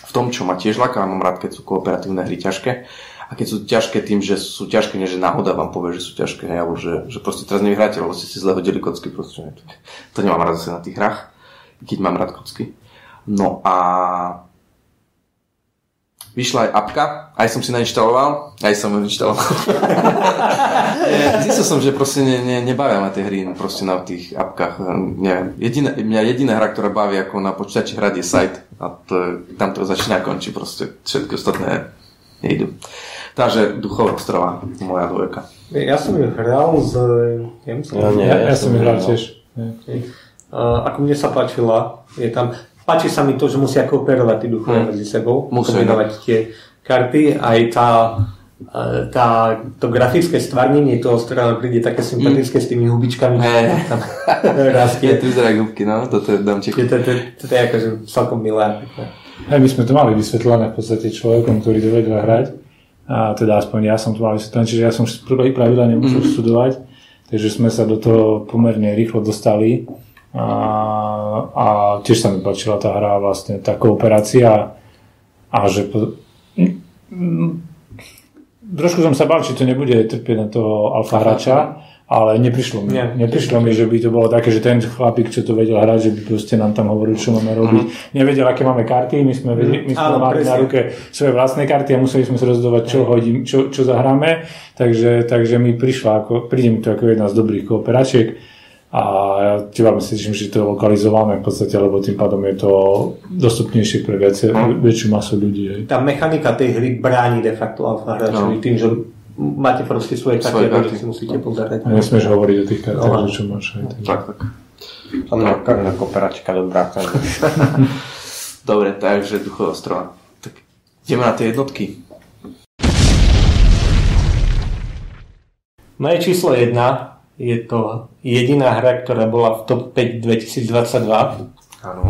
A: v tom, čo ma tiež laká, mám rád, keď sú kooperatívne hry ťažké. A keď sú ťažké tým, že sú ťažké, nie že náhoda vám povie, že sú ťažké, hej, alebo že, že proste teraz nevyhráte, lebo ste si zle hodili kocky, proste. To, nemám rád zase na tých hrách, keď mám rád kocky. No a vyšla aj apka, aj som si nainštaloval, aj som ju inštaloval. [LAUGHS] Zistil som, že proste ne, ne, nebavia ma tie hry proste na tých apkách. Neviem. Jediná, mňa jediná hra, ktorá baví ako na počítači hrať je site a to, tam to začína a končí proste. Všetky ostatné nejdu. Takže Duchová ostrova, moja dvojka.
B: Ja som ju hral z...
D: Ja nie.
C: Ja, ja,
D: ja
C: som
D: som
C: hral tiež. Ja.
B: Uh, ako mne sa páčila, je tam, páči sa mi to, že musia kooperovať tí duchovia
A: Hmm.
B: medzi sebou,
A: Musia,
B: kombinovať tie karty, aj tá e, tá, to grafické stvarnenie toho strana príde také sympatické s tými hubičkami.
A: Hej.
B: Tam [LAUGHS]
A: Je
B: rastie.
A: tu vyzerajú gubky, no, toto je domček.
B: To, to, to, to, to je akože celkom milé.
C: Hej, my sme to mali vysvetlené v podstate človekom, ktorý to vedel hrať. A teda aspoň ja som to mal vysvetlené, čiže ja som prvých pravidla nemusel mm. študovať, takže sme sa do toho pomerne rýchlo dostali. A, a tiež sa mi páčila tá hra, vlastne tá kooperácia a že po, mm, trošku som sa bál, či to nebude trpieť na toho alfa hráča, ale neprišlo mi.
B: Nie.
C: neprišlo mi, že by to bolo také, že ten chlapík, čo to vedel hrať, že by proste nám tam hovoril, čo máme robiť. Nevedel, aké máme karty, my sme, vedeli, my sme
B: Áno,
C: mali na
B: presne.
C: ruke svoje vlastné karty a museli sme sa rozhodovať, čo, hodím, čo, čo zahráme. Takže, takže mi prišla, ako, príde mi to ako jedna z dobrých kooperačiek a ja teba myslím, že to je lokalizované v podstate, lebo tým pádom je to dostupnejšie pre viacej, väčšiu masu ľudí. Hej.
B: Tá mechanika tej hry bráni de facto alfa hráčovi tým, že máte proste svoje
A: Svoje
B: karty, ktoré si musíte pozerať.
C: A nesmieš hovoriť o tých kartách,
B: No.
C: že čo máš. Aj tak.
A: Tak, tak.
D: Tam je každá kooperačka dobrá. takže- [LAUGHS]
A: Dobre, takže Duchové ostrova. Tak ideme na tie jednotky.
B: Moje číslo 1 je to jediná hra, ktorá bola v top 5 2022.
A: Áno.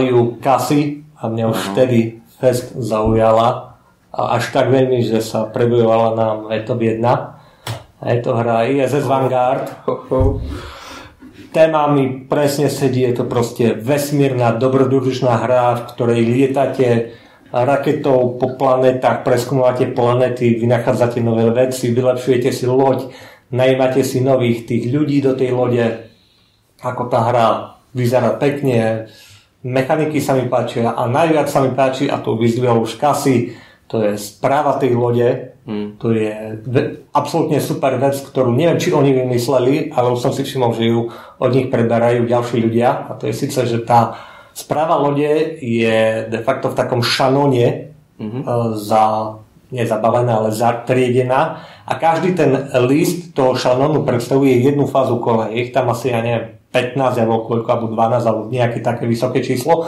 B: Ju kasy a mňa už vtedy fest zaujala a až tak veľmi, že sa prebojovala na top 1. A je to hra ISS Vanguard.
A: Ho.
B: Téma mi presne sedí, je to proste vesmírna, dobrodružná hra, v ktorej lietate raketou po planetách, preskúmavate planety, vynachádzate nové veci, vylepšujete si loď, najímate si nových tých ľudí do tej lode, ako tá hra vyzerá pekne, mechaniky sa mi páčia a najviac sa mi páči, a to vyzdvihol už Kasy, to je správa tej lode,
A: Mm.
B: to je ve- absolútne super vec, ktorú neviem, či oni vymysleli, ale už som si všimol, že ju od nich preberajú ďalší ľudia. A to je síce, že tá správa lode je de facto v takom šanone
A: Mhm.
B: e, za, nezabavená, ale zatriedená. A každý ten list toho šanonu predstavuje jednu fázu kola. Je ich tam asi, ja neviem, 15 alebo koľko, alebo 12, alebo nejaké také vysoké číslo.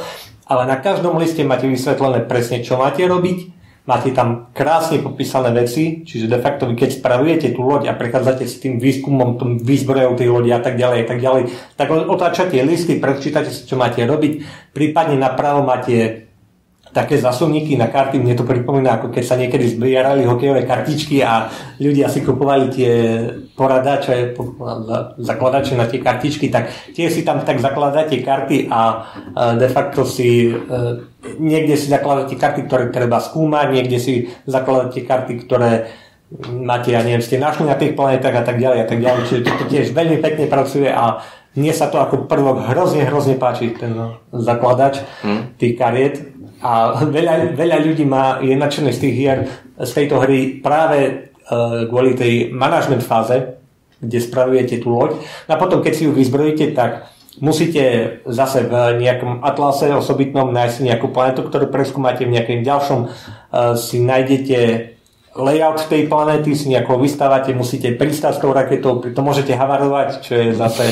B: Ale na každom liste máte vysvetlené presne, čo máte robiť, Máte tam krásne popísané veci, čiže de facto vy keď spravujete tú loď a prechádzate s tým výskumom, tým výzbrojou tej lodi a tak ďalej, a tak ďalej, tak otáčate listy, prečítate si, čo máte robiť, prípadne napravo máte také zasuvníky na karty, mne to pripomína, ako keď sa niekedy zbierali hokejové kartičky a ľudia si kupovali tie poradače, po- za- zakladače na tie kartičky, tak tie si tam tak zakladáte karty a e, de facto si e, niekde si zakladáte karty, ktoré treba skúmať, niekde si zakladáte karty, ktoré máte, ja neviem, ste našli na tých planetách a tak ďalej a tak ďalej, čiže toto tiež veľmi pekne pracuje a mne sa to ako prvok hrozne, hrozne páči, ten zakladač tých kariet a veľa, veľa ľudí má, je nadšených z tých hier, z tejto hry práve e, kvôli tej manažment fáze, kde spravujete tú loď. No a potom, keď si ju vyzbrojíte, tak musíte zase v nejakom atlase osobitnom nájsť nejakú planetu, ktorú preskúmate v nejakým ďalšom, e, si nájdete layout tej planéty, si nejako vystávate, musíte pristať s tou raketou, to môžete havarovať, čo je zase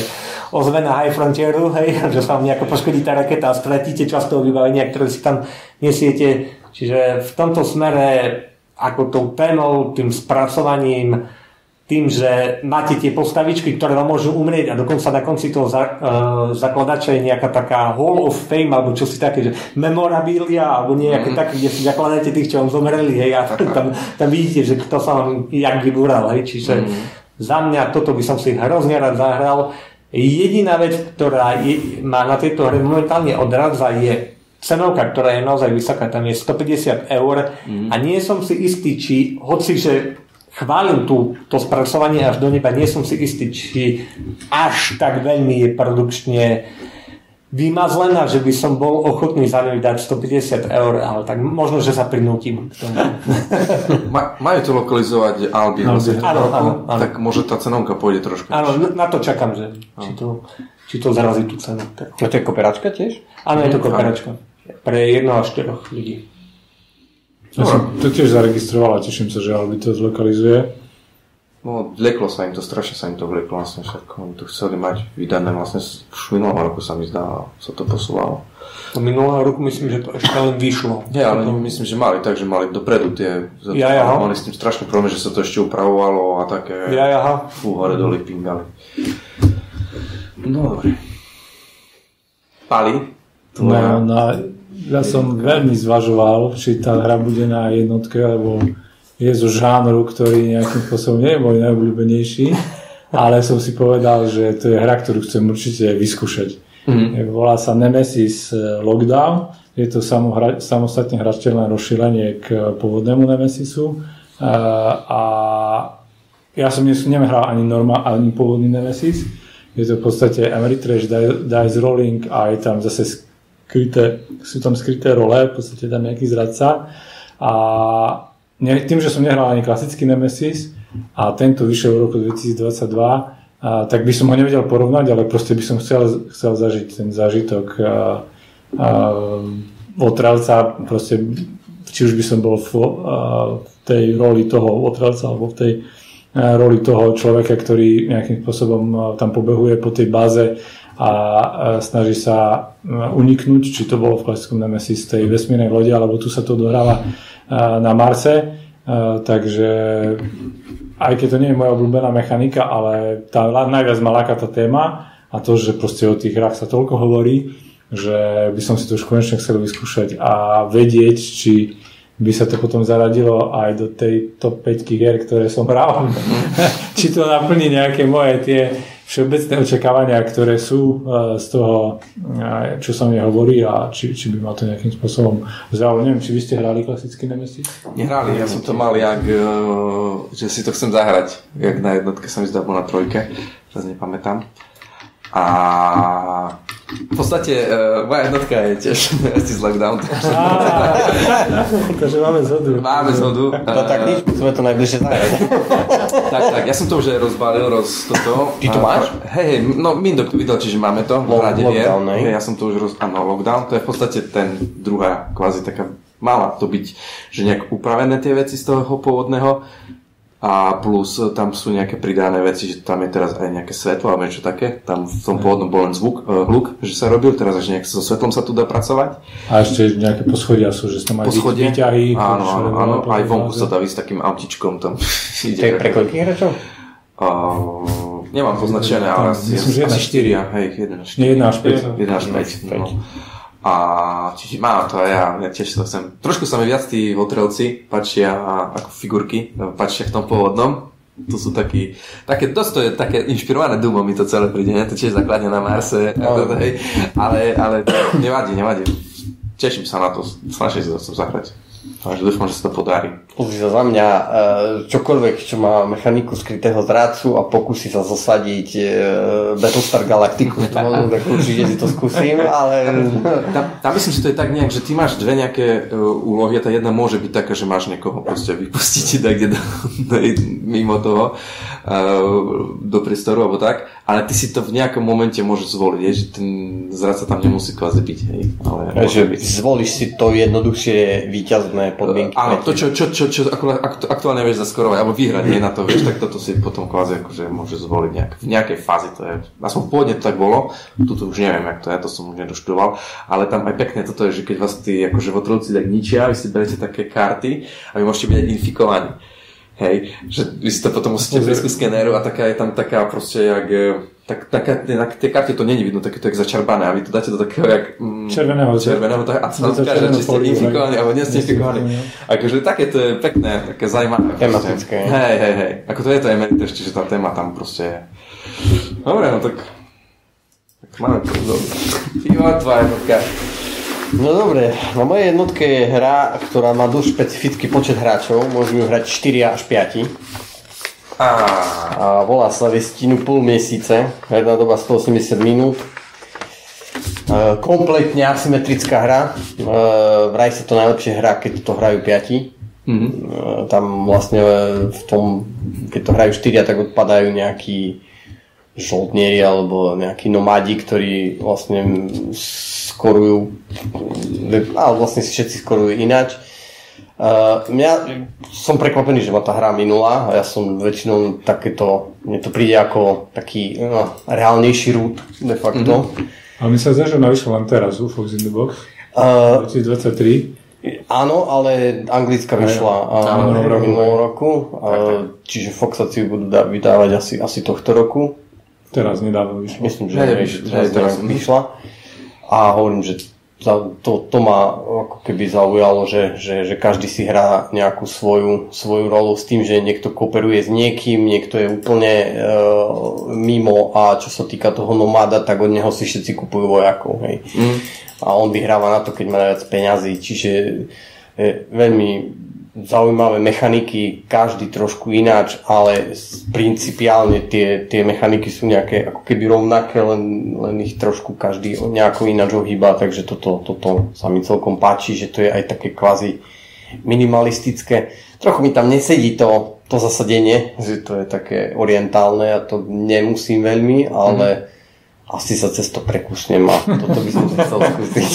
B: ozvena High Frontieru, hej, [LAUGHS] že sa vám nejako poškodí tá raketa a stratíte časť toho vybavenia, ktoré si tam nesiete. Čiže v tomto smere ako tou témou, tým spracovaním, tým, že máte tie postavičky, ktoré vám môžu umrieť a dokonca na konci toho za, uh, zakladača je nejaká taká Hall of Fame alebo čo si také, že memorabilia alebo nejaké mm. také, kde si zakladáte tých, čo vám zomreli, hej, a tam, tam vidíte, že kto sa vám jak vybúral, hej, čiže mm. za mňa toto by som si hrozne rád zahral. Jediná vec, ktorá je, má na tejto hre momentálne odradza je cenovka, ktorá je naozaj vysoká, tam je 150 eur mm. a nie som si istý, či hoci, že chválim tú, to spracovanie až do neba, nie som si istý, či až tak veľmi je produkčne vymazlená, že by som bol ochotný za ňu dať 150 eur, ale tak možno, že sa prinútim k tomu. [LAUGHS]
A: Ma, majú tu lokalizovať Albi. vlastne tomto
B: Áno,
A: roku,
B: áno, áno.
A: Tak možno tá cenovka pôjde trošku.
B: Áno, na to čakám, že či to, či to zarazí tú cenu.
D: No to je kooperačka tiež?
B: Áno, je to kooperačka. Pre jedno až štyroch ľudí.
C: Ja som to tiež zaregistroval a teším sa, že Albi to zlokalizuje.
A: No, vleklo sa im to, strašne sa im to vleklo, vlastne však oni to chceli mať vydané, vlastne už minulého roku sa mi zdá, sa to posúvalo.
B: To minulého roku myslím, že to ešte len vyšlo.
A: Nie, ale to... myslím, že mali tak, že mali dopredu tie...
B: Ja, ja.
A: Mali s tým strašný problém, že sa to ešte upravovalo a také...
B: Ja, ja.
A: Fú, hore doli pingali. No, dobre. Pali?
C: No, no, ja som veľmi zvažoval, či tá hra bude na jednotke, lebo je zo žánru, ktorý nejakým spôsobom nie je môj najobľúbenejší, ale som si povedal, že to je hra, ktorú chcem určite vyskúšať. Mm-hmm. Volá sa Nemesis eh, Lockdown, je to samohra, samostatne hrateľné rozšírenie k pôvodnému Nemesisu a, eh, a ja som nemhral ani norma, ani pôvodný Nemesis. Je to v podstate Ameritrash Dice Rolling a je tam zase skryté, sú tam skryté role, v podstate tam nejaký zradca. A ne, tým, že som nehral ani klasický Nemesis a tento vyšiel v roku 2022, a, tak by som ho nevedel porovnať, ale proste by som chcel, chcel zažiť ten zážitok a, a, otrelca, proste či už by som bol v, v tej roli toho otrelca alebo v tej roli toho človeka, ktorý nejakým spôsobom tam pobehuje po tej báze a snaží sa uniknúť, či to bolo v klasickom Nemesis tej vesmírnej lode, alebo tu sa to dohráva na Marse. Takže aj keď to nie je moja obľúbená mechanika, ale tá najviac ma láka tá téma a to, že proste o tých hrách sa toľko hovorí, že by som si to už konečne chcel vyskúšať a vedieť, či by sa to potom zaradilo aj do tej top 5 hier, ktoré som hral. [LAUGHS] či to naplní nejaké moje tie všeobecné očakávania, ktoré sú z toho, čo sa mi hovorí a či, či by ma to nejakým spôsobom zaujalo. Neviem, či vy ste hrali klasický Nemesis?
A: Nehrali, ja som to mal jak, e, že si to chcem zahrať, jak na jednotke sa mi zdá, na trojke, teraz nepamätám. A v podstate uh, moja jednotka je tiež [LAUGHS] z Lockdown. [LAUGHS]
B: Takže máme zhodu.
A: Máme zhodu.
D: No tak nič, musíme to najbližšie zahrať. [LAUGHS]
A: tak, tak, ja som to už aj rozbalil, roz toto.
D: Ty to máš?
A: Hej, hej, no Mindok to videl, čiže máme to.
D: Lo- lockdown,
A: hej. Ja som to už roz... Áno, Lockdown, to je v podstate ten druhá kvázi taká mala to byť, že nejak upravené tie veci z toho pôvodného a plus tam sú nejaké pridané veci, že tam je teraz aj nejaké svetlo alebo niečo také. Tam v tom pôvodnom bol len zvuk, uh, hluk, že sa robil, teraz až nejak so svetlom sa tu dá pracovať.
C: A ešte nejaké poschodia sú, že tam aj
A: Poschodie?
C: výťahy.
A: Áno, áno, áno, aj vonku sa dá ísť takým autičkom tam. [LAUGHS]
D: To je pre koľkých hráčov?
A: Uh, nemám poznačené, ale asi, asi
C: jedna
A: 4, hej, 1 až 4.
C: Nie 1 až 5.
A: 1 až 5. No. A čiže mám to aj ja, ja tiež to chcem. Trošku sa mi viac tí hotrelci páčia ako figurky, páčia v tom pôvodnom. To sú takí, také, dosť to je také inšpirované Dumom mi to celé príde, ne? to tiež zakladne na Marse, no. hej. ale, ale nevadí, nevadí. Teším sa na to, snažím sa to zahrať. Takže dúfam, že sa to podarí.
D: Pozri sa za mňa, e, čokoľvek, čo má mechaniku skrytého zrácu a pokusí sa zosadiť e, Battlestar Galacticu, tak určite si to skúsim, ale...
A: Tam, tam myslím, že to je tak nejak, že ty máš dve nejaké e, úlohy a tá jedna môže byť taká, že máš niekoho proste vypustiť tak kde do, [LAUGHS] mimo toho do priestoru alebo tak, ale ty si to v nejakom momente môžeš zvoliť, je, že ten zradca tam nemusí kvázi byť. Hej, ale
D: že byť. zvolíš si to jednoduchšie víťazné podmienky.
A: Áno, to, čo, čo, čo, čo aktuálne vieš zaskorovať, alebo vyhrať, nie na to, vieš, tak toto si potom kvázi akože môže zvoliť nejak, v nejakej fázi, to je, aspoň pôvodne to tak bolo, tuto už neviem, jak to je, to som už nedoštudoval, ale tam aj pekne toto je, že keď vás tí akože votrovci tak ničia, vy si berete také karty a vy môžete byť infikovaní. Hej, že vy si to potom musíte prísť ku skenéru a taká je tam taká proste jak, tak, taká, na tie karty to není vidno, také to jak začarbané a vy to dáte do takého jak
C: mm, červeného,
A: červeného tak, a sa ukáže, či ste infikovaní alebo nie ste infikovaní. Akože také to je pekné, také zaujímavé.
D: Tematické.
A: Hej, hej, hej. Ako to je to emeritež, čiže tá téma tam proste je. Dobre, no tak, tak máme to. Ivo, tvoja jednotka.
D: No dobre, na mojej jednotke je hra, ktorá má dosť špecifický počet hráčov, môžu ju hrať 4 až 5. A, volá sa Vestinu pol mesiace, herná doba 180 minút. E, kompletne asymetrická hra, e, vraj sa to najlepšie hrá, keď to hrajú 5. Mm-hmm. Tam vlastne v tom, keď to hrajú 4, tak odpadajú nejakí žoldnieri alebo nejakí nomádi, ktorí vlastne skorujú, ale vlastne si všetci skorujú ináč. Uh, mňa, som prekvapený, že ma tá hra minula a ja som väčšinou takéto, mne to príde ako taký no, reálnejší rút de facto. Mm-hmm.
C: A mi sa zdá, že ona vyšla len teraz, Fox in the Box,
D: Uh,
C: 2023.
D: áno, ale anglická vyšla uh,
C: minulého roku.
D: uh, čiže Foxáciu budú da- vydávať asi, asi tohto roku.
C: Teraz nedávno vyšla.
D: Myslím, že,
A: Ne,
D: že
A: teraz.
D: vyšla. A hovorím, že to, to ma ako keby zaujalo, že, že, že každý si hrá nejakú svoju, svoju rolu s tým, že niekto kooperuje s niekým, niekto je úplne uh, mimo a čo sa týka toho nomáda, tak od neho si všetci kupujú vojakov. Hej. Mm. A on vyhráva na to, keď má viac peňazí. Čiže je veľmi zaujímavé mechaniky, každý trošku ináč, ale principiálne tie, tie mechaniky sú nejaké ako keby rovnaké, len, len ich trošku každý nejako ináč ohýba, takže toto, toto sa mi celkom páči, že to je aj také kvázi minimalistické. Trochu mi tam nesedí to, to zasadenie, že to je také orientálne a to nemusím veľmi, ale mm. asi sa cez to prekusnem a toto by som chcel skúsiť.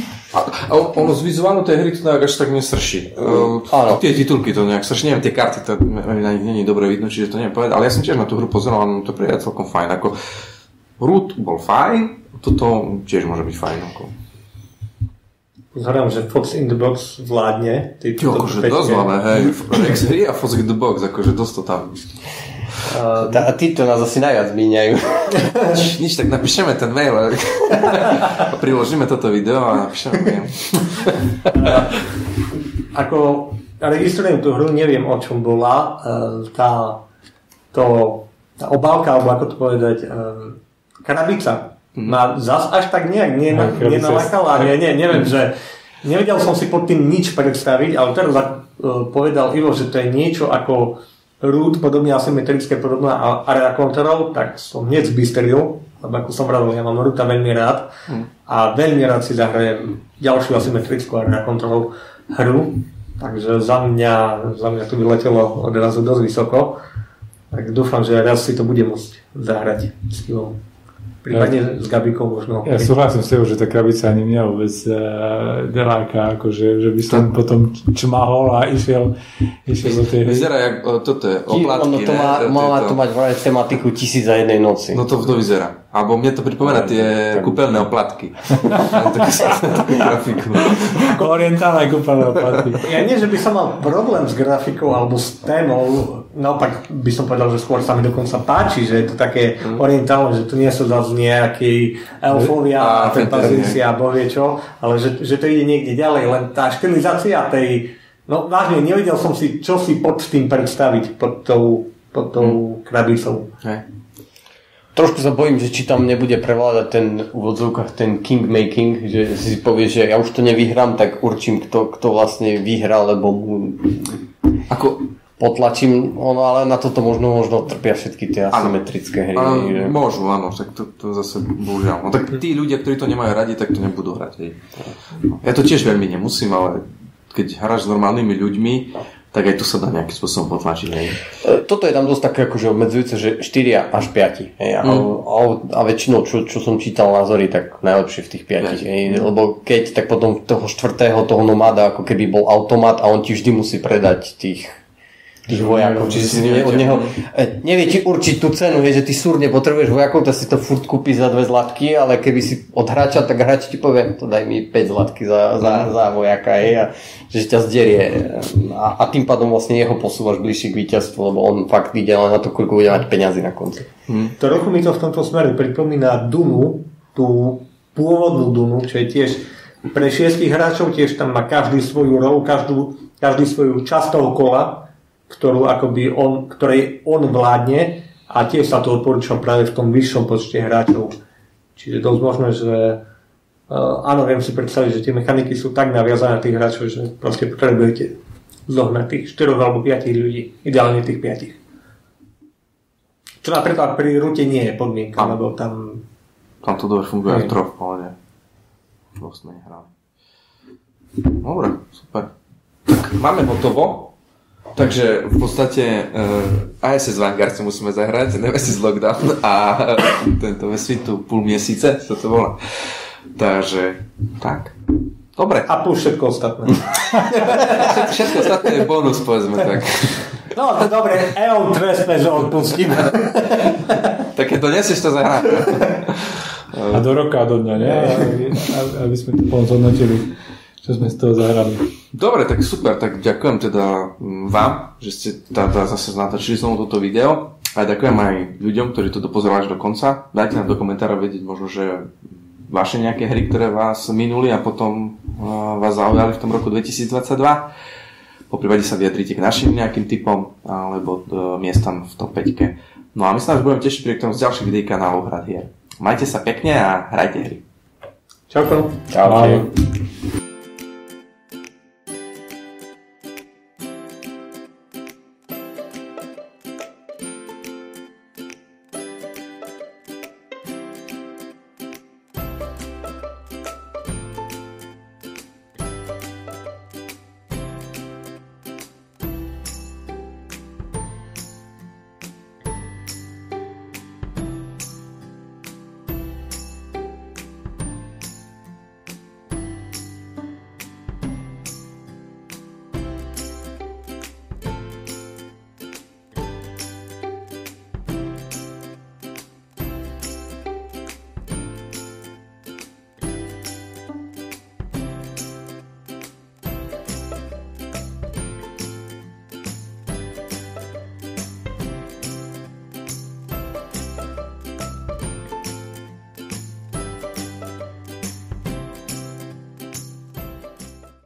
D: [LAUGHS]
A: A, ono z vizuálu tej hry to nejak až tak nesrší. Uh,
D: áno.
A: Tie titulky to nejak srší, neviem, tie karty to ani není dobre vidno, čiže to neviem povedať, ale ja som tiež na tú hru pozeral a to príde celkom fajn. Ako, Root bol fajn, toto tiež môže byť fajn. Ako.
B: Vzhľadom, že Fox in the Box vládne. Ty,
A: Jo, akože dosť, ale hej, Rex hry a Fox in the Box, akože dosť to tam.
B: Uh,
D: A títo nás asi najviac míňajú.
A: Nič, tak napíšeme ten mail [LAUGHS] priložíme toto video a napíšeme mail. [LAUGHS]
B: ako registrujem tú hru, neviem o čom bola. Uh, tá, to, tá obálka, alebo ako to povedať, uh, krabica ma zas až tak nejak nenalakala. Nie, nie, neviem, že nevedel som si pod tým nič predstaviť, ale teraz povedal Ivo, že to je niečo ako root, podobne asymetrické, podobná a- area control, tak som hneď zbystril, lebo ako som radil, ja mám roota veľmi rád a veľmi rád si zahrajem ďalšiu asymetrickú area control hru, takže za mňa, za mňa to vyletelo odrazu dosť vysoko, tak dúfam, že raz si to bude môcť zahrať s Ivom. Prípadne s Gabikou možno.
C: Ja súhlasím s tebou, že tá krabica ani mňa vôbec uh, neláka, akože, že by som potom čmahol a išiel, išiel do tej.
A: Vyzerá jak o, toto je, oplatky,
D: ono to
A: ne?
D: má,
A: To-
D: má
A: tieto-
D: to mať vraj tematiku tisíc za jednej noci.
A: No to to vyzerá. Alebo mne to pripomína tie kúpeľné oplatky. [LAUGHS]
C: Orientálne kúpené oplatky.
B: Ja nie, že by som mal problém s grafikou alebo s témou, naopak by som povedal, že skôr sa mi dokonca páči, že je to také
A: Mhm.
B: orientálne, že tu nie sú zase nejakí elfovia
A: A
B: a fantasy, a bohvie čo, ale že, že to ide niekde ďalej, len tá štilizácia tej, no vážne, nevedel som si, čo si pod tým predstaviť, pod tou, pod tou
A: Mhm.
B: krabicou.
D: Trošku sa bojím, že či tam nebude prevládať ten v ten king making, že si povie, že ja už to nevyhrám, tak určím, kto, kto vlastne vyhrá, lebo mu
A: Ako,
D: potlačím, ono, ale na toto možno, možno trpia všetky tie asymetrické hry.
A: áno,
D: že-
A: môžu, áno, tak to, to zase bohužiaľ. No tak tí ľudia, ktorí to nemajú radi, tak to nebudú hrať. Hej. Ja to tiež veľmi nemusím, ale keď hráš s normálnymi ľuďmi, tak aj tu sa dá nejakým spôsobom potlačiť. Hej.
D: E, Toto je tam dosť také akože obmedzujúce, že 4 až 5. Hej, a, a, a väčšinou, čo, čo som čítal názory, tak najlepšie v tých 5.
A: Piatich.
D: Hej, lebo keď, tak potom toho štvrtého, toho nomáda, ako keby bol automat a on ti vždy musí predať tých tých vojakov, čiže si ne, od neho e, nevie ti určiť tú cenu, hej, že ty súrne potrebuješ vojakov, tak si to furt kúpi za dve zlatky, ale keby si od hráča, tak hráč ti povie, to daj mi 5 zlatky za, za, za vojaka, hej, a že ťa zdierie a, a tým pádom vlastne jeho posúvaš bližšie k víťazstvu, lebo on fakt ide len na to, koľko bude mať peňazí na konci.
B: Trochu mi to v tomto smere pripomína Dunu, tú pôvodnú Dunu, čo je tiež pre šiestich hráčov, tiež tam má každý svoju rolu, každú, každý svoju časť toho kola, ktorú akoby on, ktorej on vládne a tiež sa to odporúča práve v tom vyššom počte hráčov. Čiže dosť možné, že uh, áno, viem si predstaviť, že tie mechaniky sú tak naviazané na tých hráčov, že proste potrebujete zohnať tých 4 alebo 5 ľudí, ideálne tých 5. Čo napríklad pri rute nie je podmienka,
A: Áno.
B: lebo tam
A: Tam to dobre funguje aj v troch. Dosť sme nehrali. Dobre, super. Tak máme hotovo. Takže v podstate uh, ISS Vanguard si musíme zahrať, Nemesis Lockdown a uh, tento vesvitu púl miesice, čo to volá. Takže, tak. Dobre,
B: A plus všetko ostatné. [LAUGHS]
A: všetko, všetko ostatné je bonus, povedzme tak.
B: No, to dobre, Eon Trespass odpustím.
A: Tak keď donesieš to zahrať.
C: A do roka, a do dňa, nie? [LAUGHS] Aby, aby sme to potom zhodnotili, čo sme z toho zahrali.
A: Dobre, tak super, tak ďakujem teda mm, vám, že ste teda zase natočili znovu toto video. A ďakujem aj ľuďom, ktorí to dopozerali až do konca. Dajte nám do komentára vedieť možno, že vaše nejaké hry, ktoré vás minuli a potom vás zaujali v tom roku 2022. Po prípade sa vyjadrite k našim nejakým typom alebo uh, miestam v top 5. No a my sa budeme tešiť pri tom z ďalších videí kanálu Hrad hier. Majte sa pekne a hrajte hry.
B: Čauko.
D: Čau.
C: Ahoj.